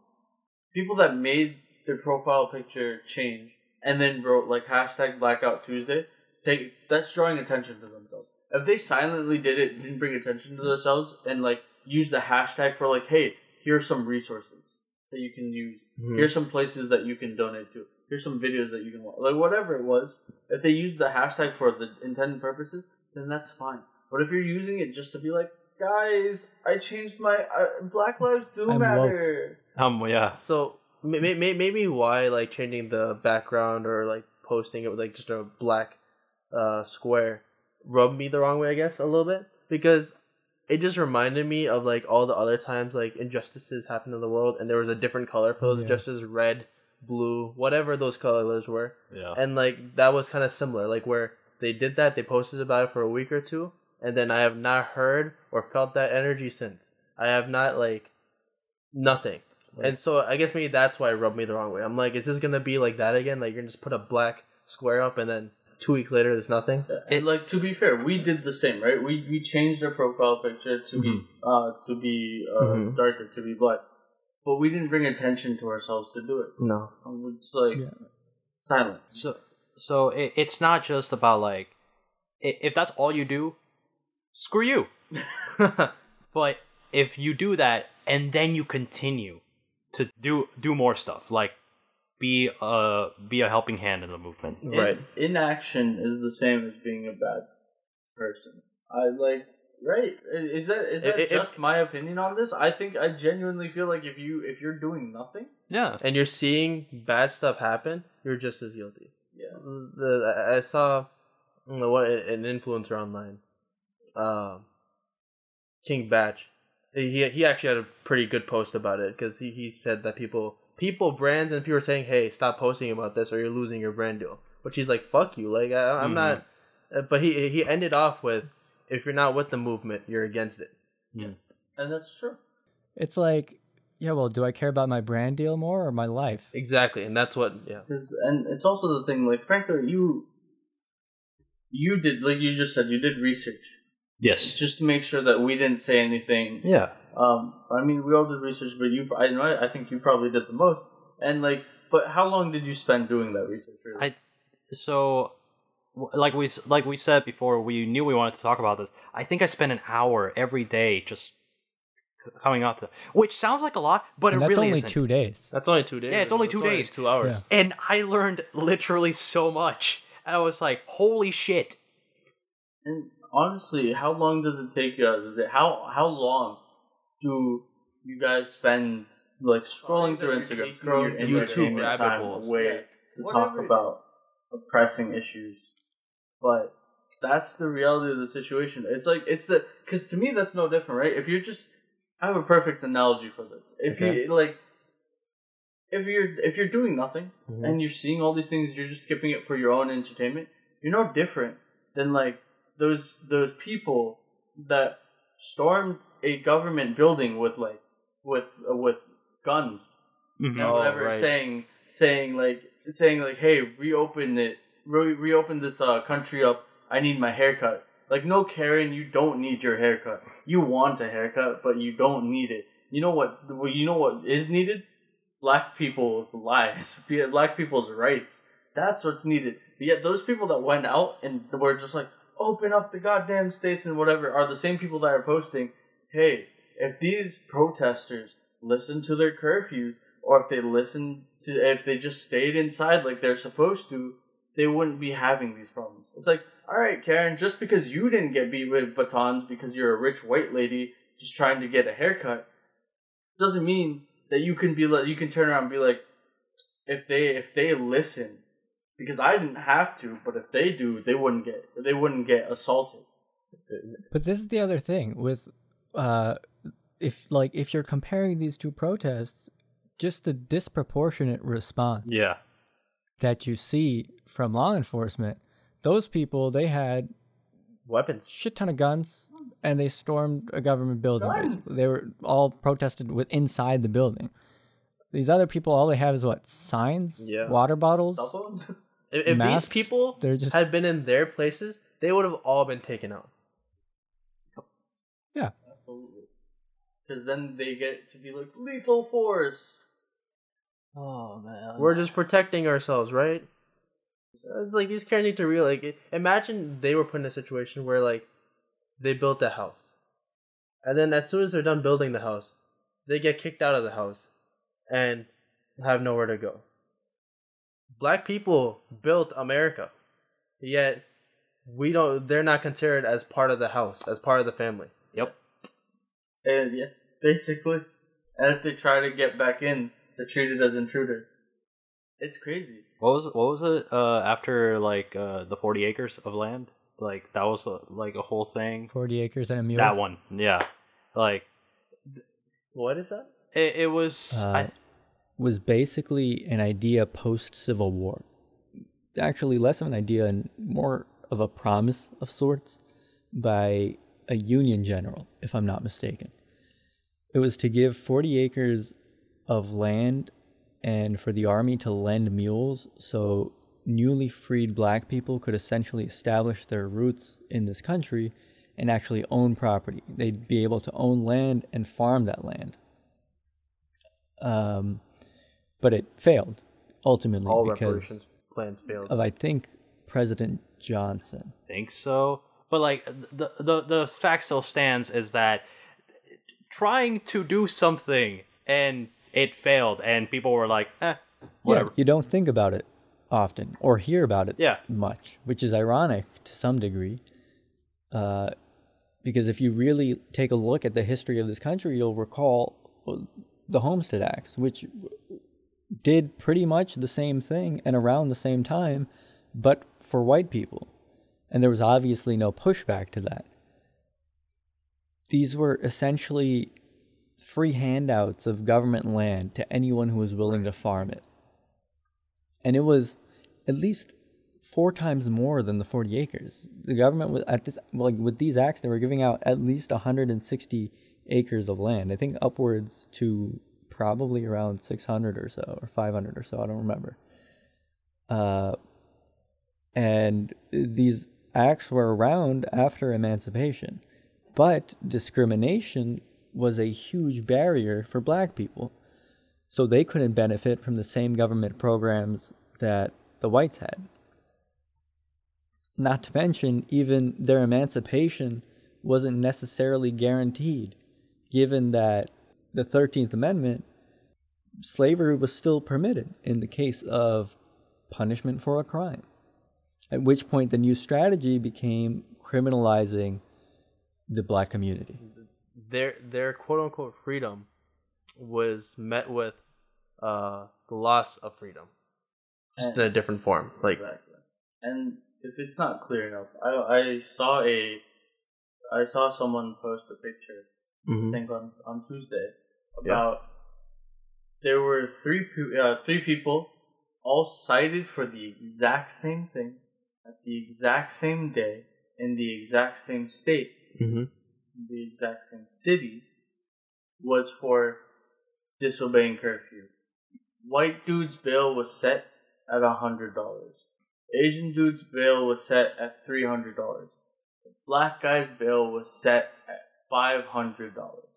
people that made their profile picture change and then wrote like hashtag Blackout Tuesday, take that's drawing attention to themselves. If they silently did it, didn't bring attention to themselves, and like use the hashtag for like, hey, here's some resources that you can use. Mhm. Here's some places that you can donate to. Here's some videos that you can watch. Like whatever it was, if they use the hashtag for the intended purposes, then that's fine. But if you're using it just to be like, guys, I changed my uh, Black Lives Do I'm woke. Matter. Um. Yeah. So may- may- may- maybe why like changing the background or like posting it with like just a black uh, square rubbed me the wrong way, I guess a little bit because it just reminded me of like all the other times like injustices happened in the world and there was a different color for those Yeah. injustices, red, blue, whatever those colors were, Yeah. and like that was kind of similar, like where they did that, they posted about it for a week or two, and then I have not heard or felt that energy since. I have not like nothing. And so I guess maybe that's why it rubbed me the wrong way. I'm like, is this gonna be like that again? Like you're gonna just put a black square up and then two weeks later there's nothing? And like to be fair, we did the same, right? We we changed our profile picture to be uh to be uh Mhm. darker, to be black, but we didn't bring attention to ourselves to do it. No. Um, It's like Yeah. silent. So so it, it's not just about like i- if that's all you do, screw you. <laughs> <laughs> but if you do that and then you continue to do do more stuff, like be a be a helping hand in the movement. Right. In, inaction is the same as being a bad person. I like right. Is that is that If- if- just my opinion on this? I think I genuinely feel like if you if you're doing nothing, Yeah. And you're seeing bad stuff happen, you're just as guilty. yeah, The I- I saw know, what an influencer online, um, King Bach. He he actually had a pretty good post about it because he, he said that people people brands and people were saying, hey, stop posting about this or you're losing your brand deal. But she's like, fuck you, like I, I'm Mhm. not. uh, But he he ended off with, if you're not with the movement, you're against it. Yeah, and that's true. It's like, yeah, well, do I care about my brand deal more or my life? Exactly, and that's what yeah. 'Cause- and it's also the thing, like frankly, you you did like you just said, you did research Yes. just to make sure that we didn't say anything. Yeah. Um, I mean, we all did research, but you, I know, I think you probably did the most. And like, but how long did you spend doing that research? Really? I so like we like we said before, we knew we wanted to talk about this. I think I spent an hour every day just coming out to, which sounds like a lot, but and it that's really only isn't. two days. That's only two days. Yeah, it's only That's two days. Two hours. Yeah. and I learned literally so much. And I was like, holy shit. And honestly, how long does it take you? guys? Is How how long do you guys spend like scrolling through Instagram, throwing YouTube rabbit time holes. away Yeah. to Whatever talk about pressing issues? But that's the reality of the situation. It's like it's the because to me that's no different, right? If you're just I have a perfect analogy for this. If Okay. you like, if you're if you're doing nothing Mhm. and you're seeing all these things, you're just skipping it for your own entertainment. You're no different than like those those people that stormed a government building with like with uh, with guns and Oh, right. saying saying like saying like, hey, reopen it, re- reopen this uh, country up. I need my haircut. Like, no, Karen, you don't need your haircut. You want a haircut, but you don't need it. You know what? well, You know what is needed? Black people's lives, <laughs> black people's rights. That's what's needed. But yet, those people that went out and were just like, open up the goddamn states and whatever, are the same people that are posting, hey, if these protesters listen to their curfews, or if they listen to, if they just stayed inside like they're supposed to, they wouldn't be having these problems. It's like, all right, Karen, just because you didn't get beat with batons because you're a rich white lady just trying to get a haircut, doesn't mean that you can be like, you can turn around and be like, if they if they listen, because I didn't have to, but if they do, they wouldn't get they wouldn't get assaulted. But this is the other thing with uh if like if you're comparing these two protests, just the disproportionate response Yeah. that you see from law enforcement, those people they had Weapons. shit ton of guns and they stormed a government building. basically. They were all protested with inside the building. These other people, all they have is what signs, Yeah. water bottles. Cell phones. <laughs> If, if Masks, these people they're just- had been in their places, they would have all been taken out. Yeah, Absolutely. Because then they get to be like lethal force. Oh, man. We're just protecting ourselves, right? It's like these characters need to realize. like imagine they were put in a situation where like they built a house, and then as soon as they're done building the house, they get kicked out of the house, and have nowhere to go. Black people built America, yet we don't. They're not considered as part of the house, as part of the family. Yep. And yeah, basically. And if they try to get back in, they're treated as intruders. It's crazy. What was what was it uh, after like uh, the forty acres of land? Like that was uh, like a whole thing. forty acres and a mule. That one, yeah. Like What is that? it, it was. Uh, I, was basically an idea post Civil War. Actually, less of an idea and more of a promise of sorts by a Union general, if I'm not mistaken. It was to give 40 acres of land and for the army to lend mules so newly freed black people could essentially establish their roots in this country and actually own property. They'd be able to own land and farm that land. Um, but it failed ultimately All because plans failed. of I think President Johnson. think so. But like the the the fact still stands is that trying to do something and it failed, and people were like, eh, whatever. Yeah, you don't think about it often or hear about it Yeah. much, which is ironic to some degree. Uh, because if you really take a look at the history of this country, you'll recall the Homestead Acts, which did pretty much the same thing and around the same time, but for white people. And there was obviously no pushback to that. These were essentially free handouts of government land to anyone who was willing to farm it. And it was at least four times more than the 40 acres. The government was at this like with these acts they were giving out at least 160 acres of land. I think upwards to probably around 600 or so or 500 or so, I don't remember. Uh and these acts were around after emancipation. But discrimination was a huge barrier for black people. So they couldn't benefit from the same government programs that the whites had. not to mention, even their emancipation wasn't necessarily guaranteed, given that the 13th Amendment, slavery was still permitted in the case of punishment for a crime. At which point, the new strategy became criminalizing the black community. their their quote unquote freedom was met with uh the loss of freedom just in a different form like Exactly. And if it's not clear enough, I I saw a I saw someone post a picture I Mhm. think on on Tuesday about there were three uh, three people all cited for the exact same thing at the exact same day in the exact same state Mhm. the exact same city was for disobeying curfew. White dude's bail was set at a hundred dollars. Asian dude's bail was set at three hundred dollars. Black guy's bail was set at five hundred dollars.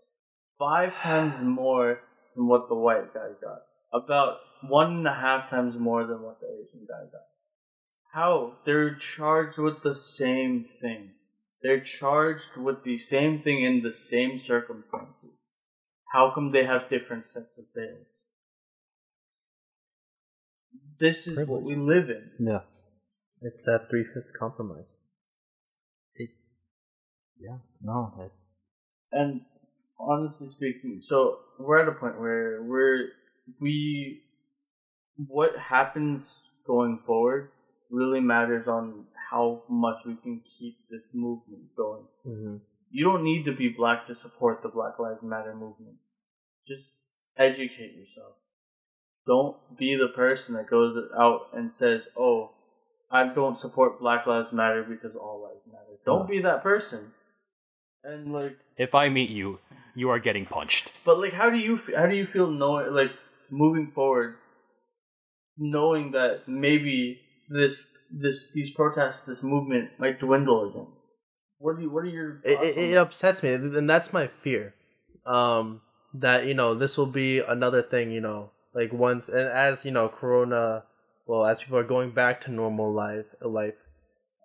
Five times more than what the white guy got. About one and a half times more than what the Asian guy got. How? They're charged with the same thing. They're charged with the same thing in the same circumstances. How come they have different sets of bails? This is what we live in. yeah it's that three fifths compromise It, Yeah, no. That, And honestly speaking, so we're at a point where we're we what happens going forward really matters on how much we can keep this movement going. mm-hmm. You don't need to be black to support the Black Lives Matter movement. Just educate yourself. Don't be the person that goes out and says, "Oh, I don't support Black Lives Matter because all lives matter." Don't be that person. And like, if I meet you, you are getting punched. but like, how do you f- how do you feel knowing like moving forward, knowing that maybe this this these protests, this movement might dwindle again? What do you what are your it, it, it upsets me and that's my fear um that you know this will be another thing you know like once and as you know corona well as people are going back to normal life life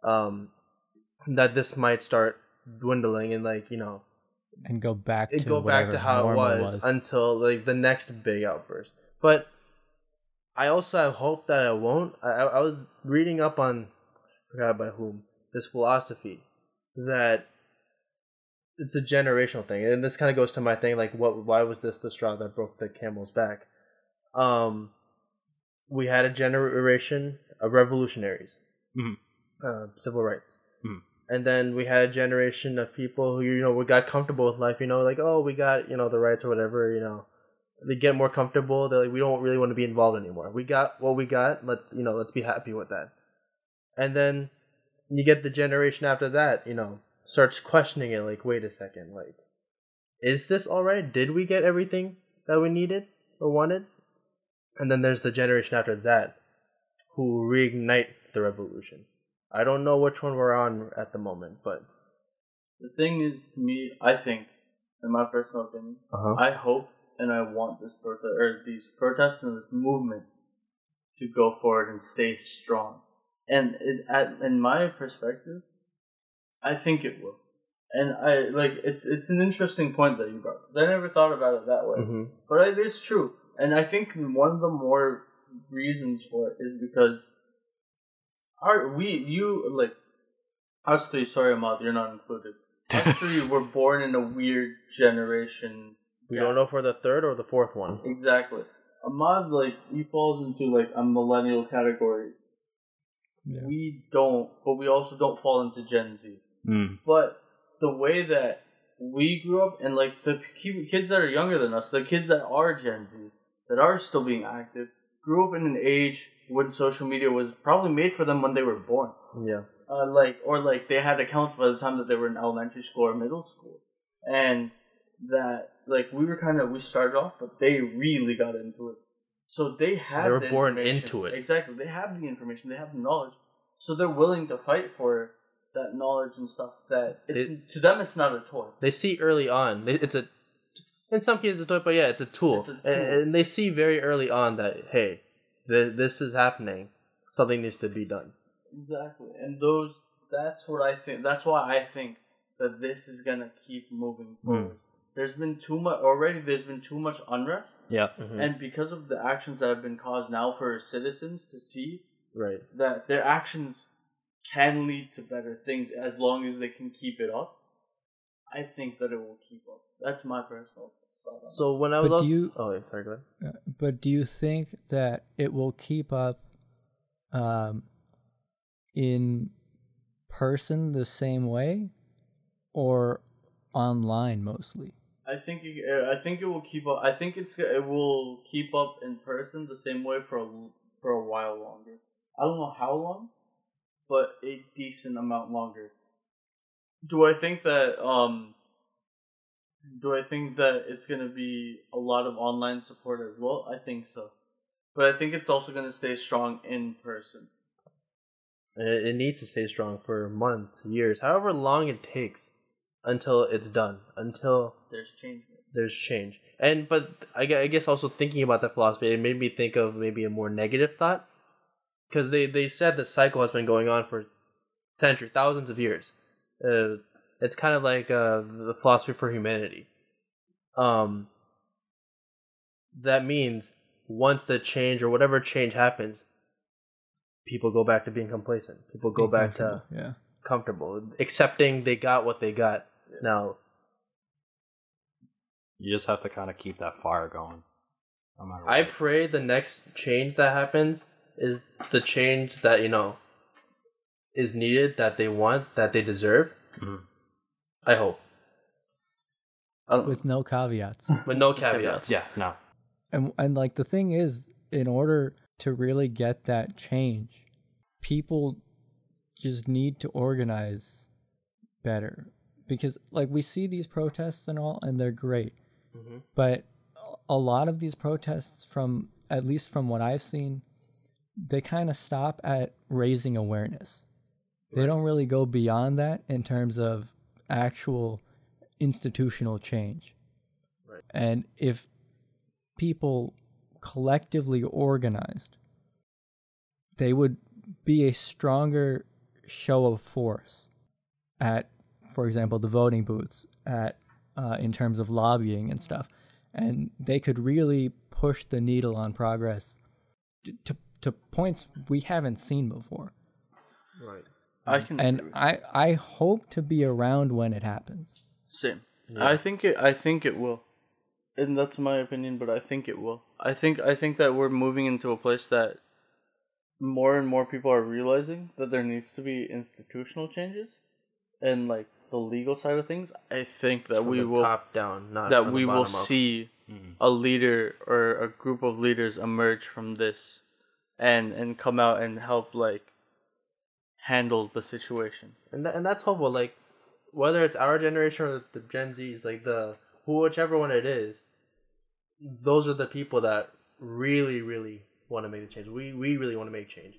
um that this might start dwindling and like you know And go back it to go back to how it normal was, until like the next big outburst. But I also have hope that I won't. I, I was reading up on, I forgot by whom, this philosophy that it's a generational thing, and this kind of goes to my thing like, what? Why was this the straw that broke the camel's back? Um, we had a generation of revolutionaries, Mhm. uh, civil rights Mhm. And then we had a generation of people who you know we got comfortable with life you know like oh we got you know the rights or whatever you know. They get more comfortable they're like we don't really want to be involved anymore. We got what we got let's you know let's be happy with that. And then you get the generation after that you know starts questioning it like wait a second like is this all right? Did we get everything that we needed or wanted? And then there's the generation after that who reignite the revolution I don't know which one we're on at the moment, but The thing is, to me, I think, in my personal opinion, uh-huh. I hope and I want this protest or these protests and this movement to go forward and stay strong. And it, at, in my perspective, I think it will. And I like it's it's an interesting point that you brought because I never thought about it that way, hmm but it is true. And I think one of the more reasons for it is because our we you like us three. Sorry, Ahmad, you're not included. <laughs> Us three were born in a weird generation. we gap. don't know if we're the third or the fourth one. Exactly. Ahmad, like, he falls into, like, a millennial category. Yeah. We don't, but we also don't fall into Gen Z. Mm. But the way that we grew up, and, like, the kids that are younger than us, the kids that are Gen Z, that are still being active, grew up in an age when social media was probably made for them when they were born. Yeah. Uh, like, or, like, they had accounts by the time that they were in elementary school or middle school. And that, like, we were kind of, we started off, but they really got into it. So they have They were the born into it. Exactly. They have the information. They have the knowledge. So they're willing to fight for that knowledge and stuff. That it's It- to them, it's not a toy. They see early on. It's a, in some cases, it's a but yeah, it's a tool. It's a tool. And, and they see very early on that hey, th- this is happening. Something needs to be done. Exactly. And those that's what I think. That's why I think that this is gonna keep moving forward. There's been too much already. There's been too much unrest, Yeah. Mhm. and because of the actions that have been caused now for citizens to see right. that their actions can lead to better things as long as they can keep it up. I think that it will keep up. That's my personal thought. on. So when I was But do you- oh wait, sorry, go ahead. But do you think that it will keep up um, in person the same way or online mostly? I think it, uh, I think it will keep up. I think it's it will keep up in person the same way for a, l- for a while longer. I don't know how long, but a decent amount longer. Do I think that um do I think that it's going to be a lot of online support as well? I think so. But I think it's also going to stay strong in person. And It, it needs to stay strong for months, years, however long it takes until it's done, until There's change. there's change. And but I, I guess also thinking about that philosophy, it made me think of maybe a more negative thought, because they they said the cycle has been going on for centuries, thousands of years. Uh, it's kind of like uh, the philosophy for humanity. Um, that means once the change or whatever change happens, people go back to being complacent. People go Be back to comfortable, yeah. comfortable, accepting they got what they got. Now, You just have to kind of keep that fire going. No matter I pray the next change that happens is the change that you know is needed, that they want, that they deserve. Mhm. I hope, Um, With no caveats. <laughs> with no caveats. Yeah, no. and and like the thing is in order to really get that change people just need to organize better because like we see these protests and all and they're great Mhm. but a lot of these protests from at least from what i've seen they kind of stop at raising awareness they don't really go beyond that in terms of actual institutional change Right. and if people collectively organized, they would be a stronger show of force at, for example, the voting booths, at uh, in terms of lobbying and stuff, and they could really push the needle on progress to to points we haven't seen before. Right. I can And. I I hope to be around when it happens. Same. Yeah. I think it. I think it will, and that's my opinion. But I think it will. I think. I think that we're moving into a place that more and more people are realizing that there needs to be institutional changes, and like the legal side of things. I think that From we the will. top down, not that from the we will up. see Mhm. a leader or a group of leaders emerge from this, and and come out and help like handle the situation. and that, and that's hopeful. Like whether it's our generation or the Gen Zs, like the who whichever one it is, those are the people that really, really want to make the change. We we really want to make change.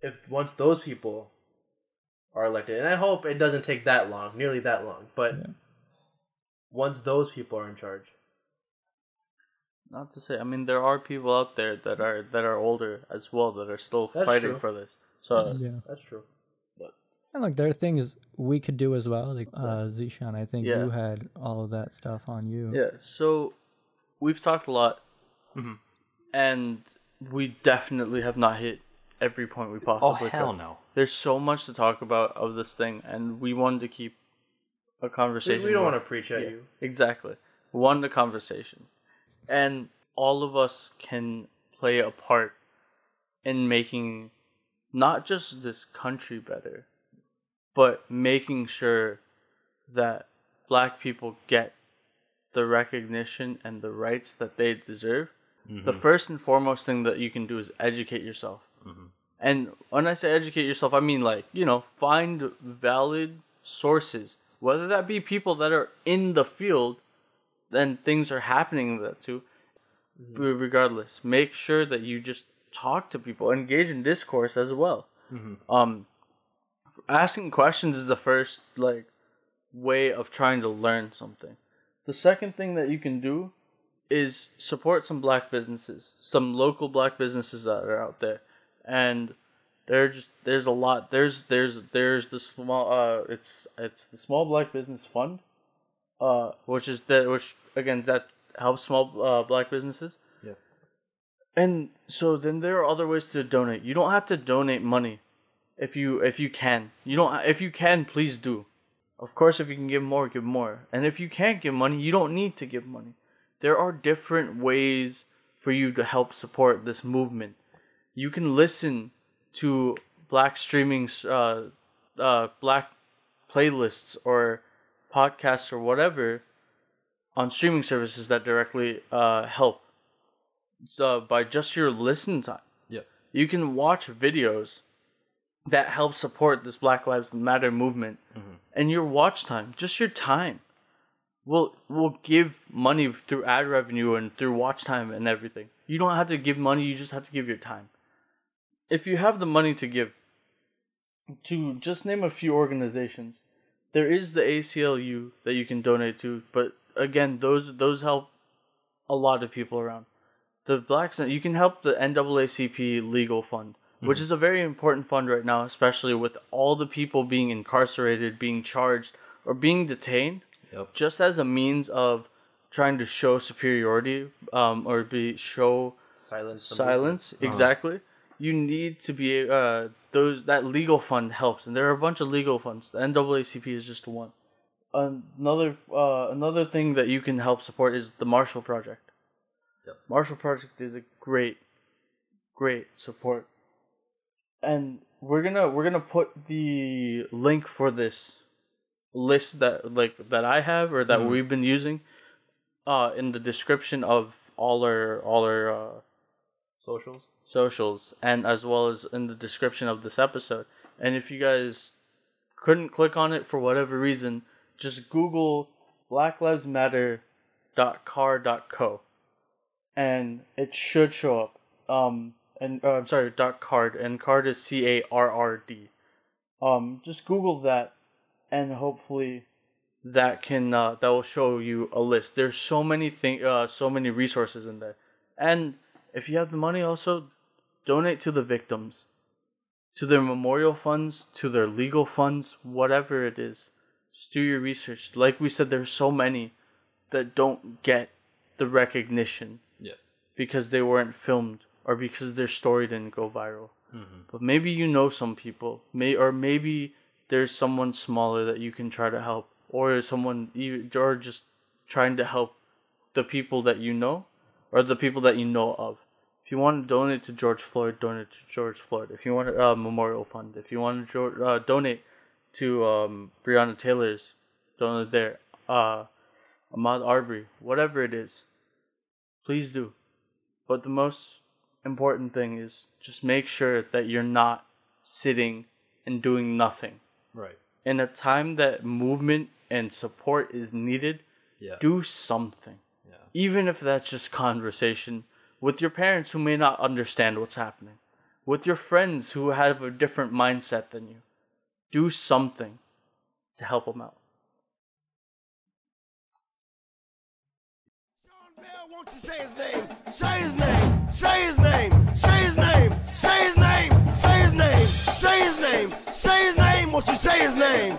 If once those people are elected, and I hope it doesn't take that long, nearly that long, but Yeah. once those people are in charge, Not to say, I mean, there are people out there that are that are older as well that are still That's fighting true. for this. So yeah. that's true. But And look, there are things we could do as well. Like uh, Zishan, I think Yeah. you had all of that stuff on you. yeah, so we've talked a lot, Mhm. and we definitely have not hit every point we possibly can. Oh possibly hell could. no. There's so much to talk about of this thing, and we wanted to keep a conversation. we don't going. want to preach at Yeah, you. Exactly. One, the conversation. And all of us can play a part in making not just this country better, but making sure that black people get the recognition and the rights that they deserve. The mm-hmm. first and foremost thing that you can do is educate yourself. Mm-hmm. And when I say educate yourself, I mean like, you know, find valid sources, whether that be people that are in the field, then things are happening that too. But Regardless, make sure that you just talk to people, engage in discourse as well. Um, asking questions is the first like way of trying to learn something. The second thing that you can do is support some black businesses, some local black businesses that are out there, and There just there's a lot. There's there's there's the small uh it's it's the small black business fund, uh which is that which again that helps small uh, black businesses. And so then there are other ways to donate. You don't have to donate money, if you if you can. You don't if you can please do. Of course, if you can give more, give more. And if you can't give money, you don't need to give money. There are different ways for you to help support this movement. You can listen to black streaming, uh, uh, black playlists or podcasts or whatever on streaming services that directly uh, help uh, by just your listen time. Yeah. You can watch videos that help support this Black Lives Matter movement, and your watch time, just your time, will will give money through ad revenue and through watch time and everything. You don't have to give money; you just have to give your time. If you have the money to give, to just name a few organizations, there is the ACLU that you can donate to, but again, those those help a lot of people around. The Blacks, you can help the NAACP legal fund, which is a very important fund right now, especially with all the people being incarcerated, being charged, or being detained, Yep. just as a means of trying to show superiority, um, or be show Silence. silence. Exactly. You need to be uh those that legal fund helps and there are a bunch of legal funds. The naacp is just one. Another uh another thing that you can help support is the marshall project Yep. marshall project is a great great support and we're gonna we're gonna put the link for this list that like that i have or that Mhm. we've been using uh in the description of all our all our uh Socials. socials and as well as in the description of this episode. And if you guys couldn't click on it for whatever reason, just Google Black Lives Matter.car.co and it should show up. Um and uh, I'm sorry, dot card and card is C A R R D. Um just Google that and hopefully that can uh, that will show you a list. There's so many thing uh, so many resources in there. And if you have the money also donate to the victims to their memorial funds to their legal funds whatever it is just do your research like we said there's so many that don't get the recognition. Because they weren't filmed or because their story didn't go viral. Mm-hmm. but maybe you know some people may or maybe there's someone smaller that you can try to help or someone you or just trying to help the people that you know or the people that you know of. If you want to donate to George Floyd donate to George Floyd. If you want a uh, memorial fund. If you want to uh, donate to um, Breonna Taylor's donate there uh, Ahmaud Arbery whatever it is please do but the most important thing is just make sure that you're not sitting and doing nothing. Right. In a time that movement and support is needed, Yeah. do something. Yeah. Even if that's just conversation with your parents who may not understand what's happening, with your friends who have a different mindset than you. Do something to help them out. Won't you say his name? Say his name. Say his name. Say his name. Say his name. Say his name. Say his name. Say his name. Won't you say his name?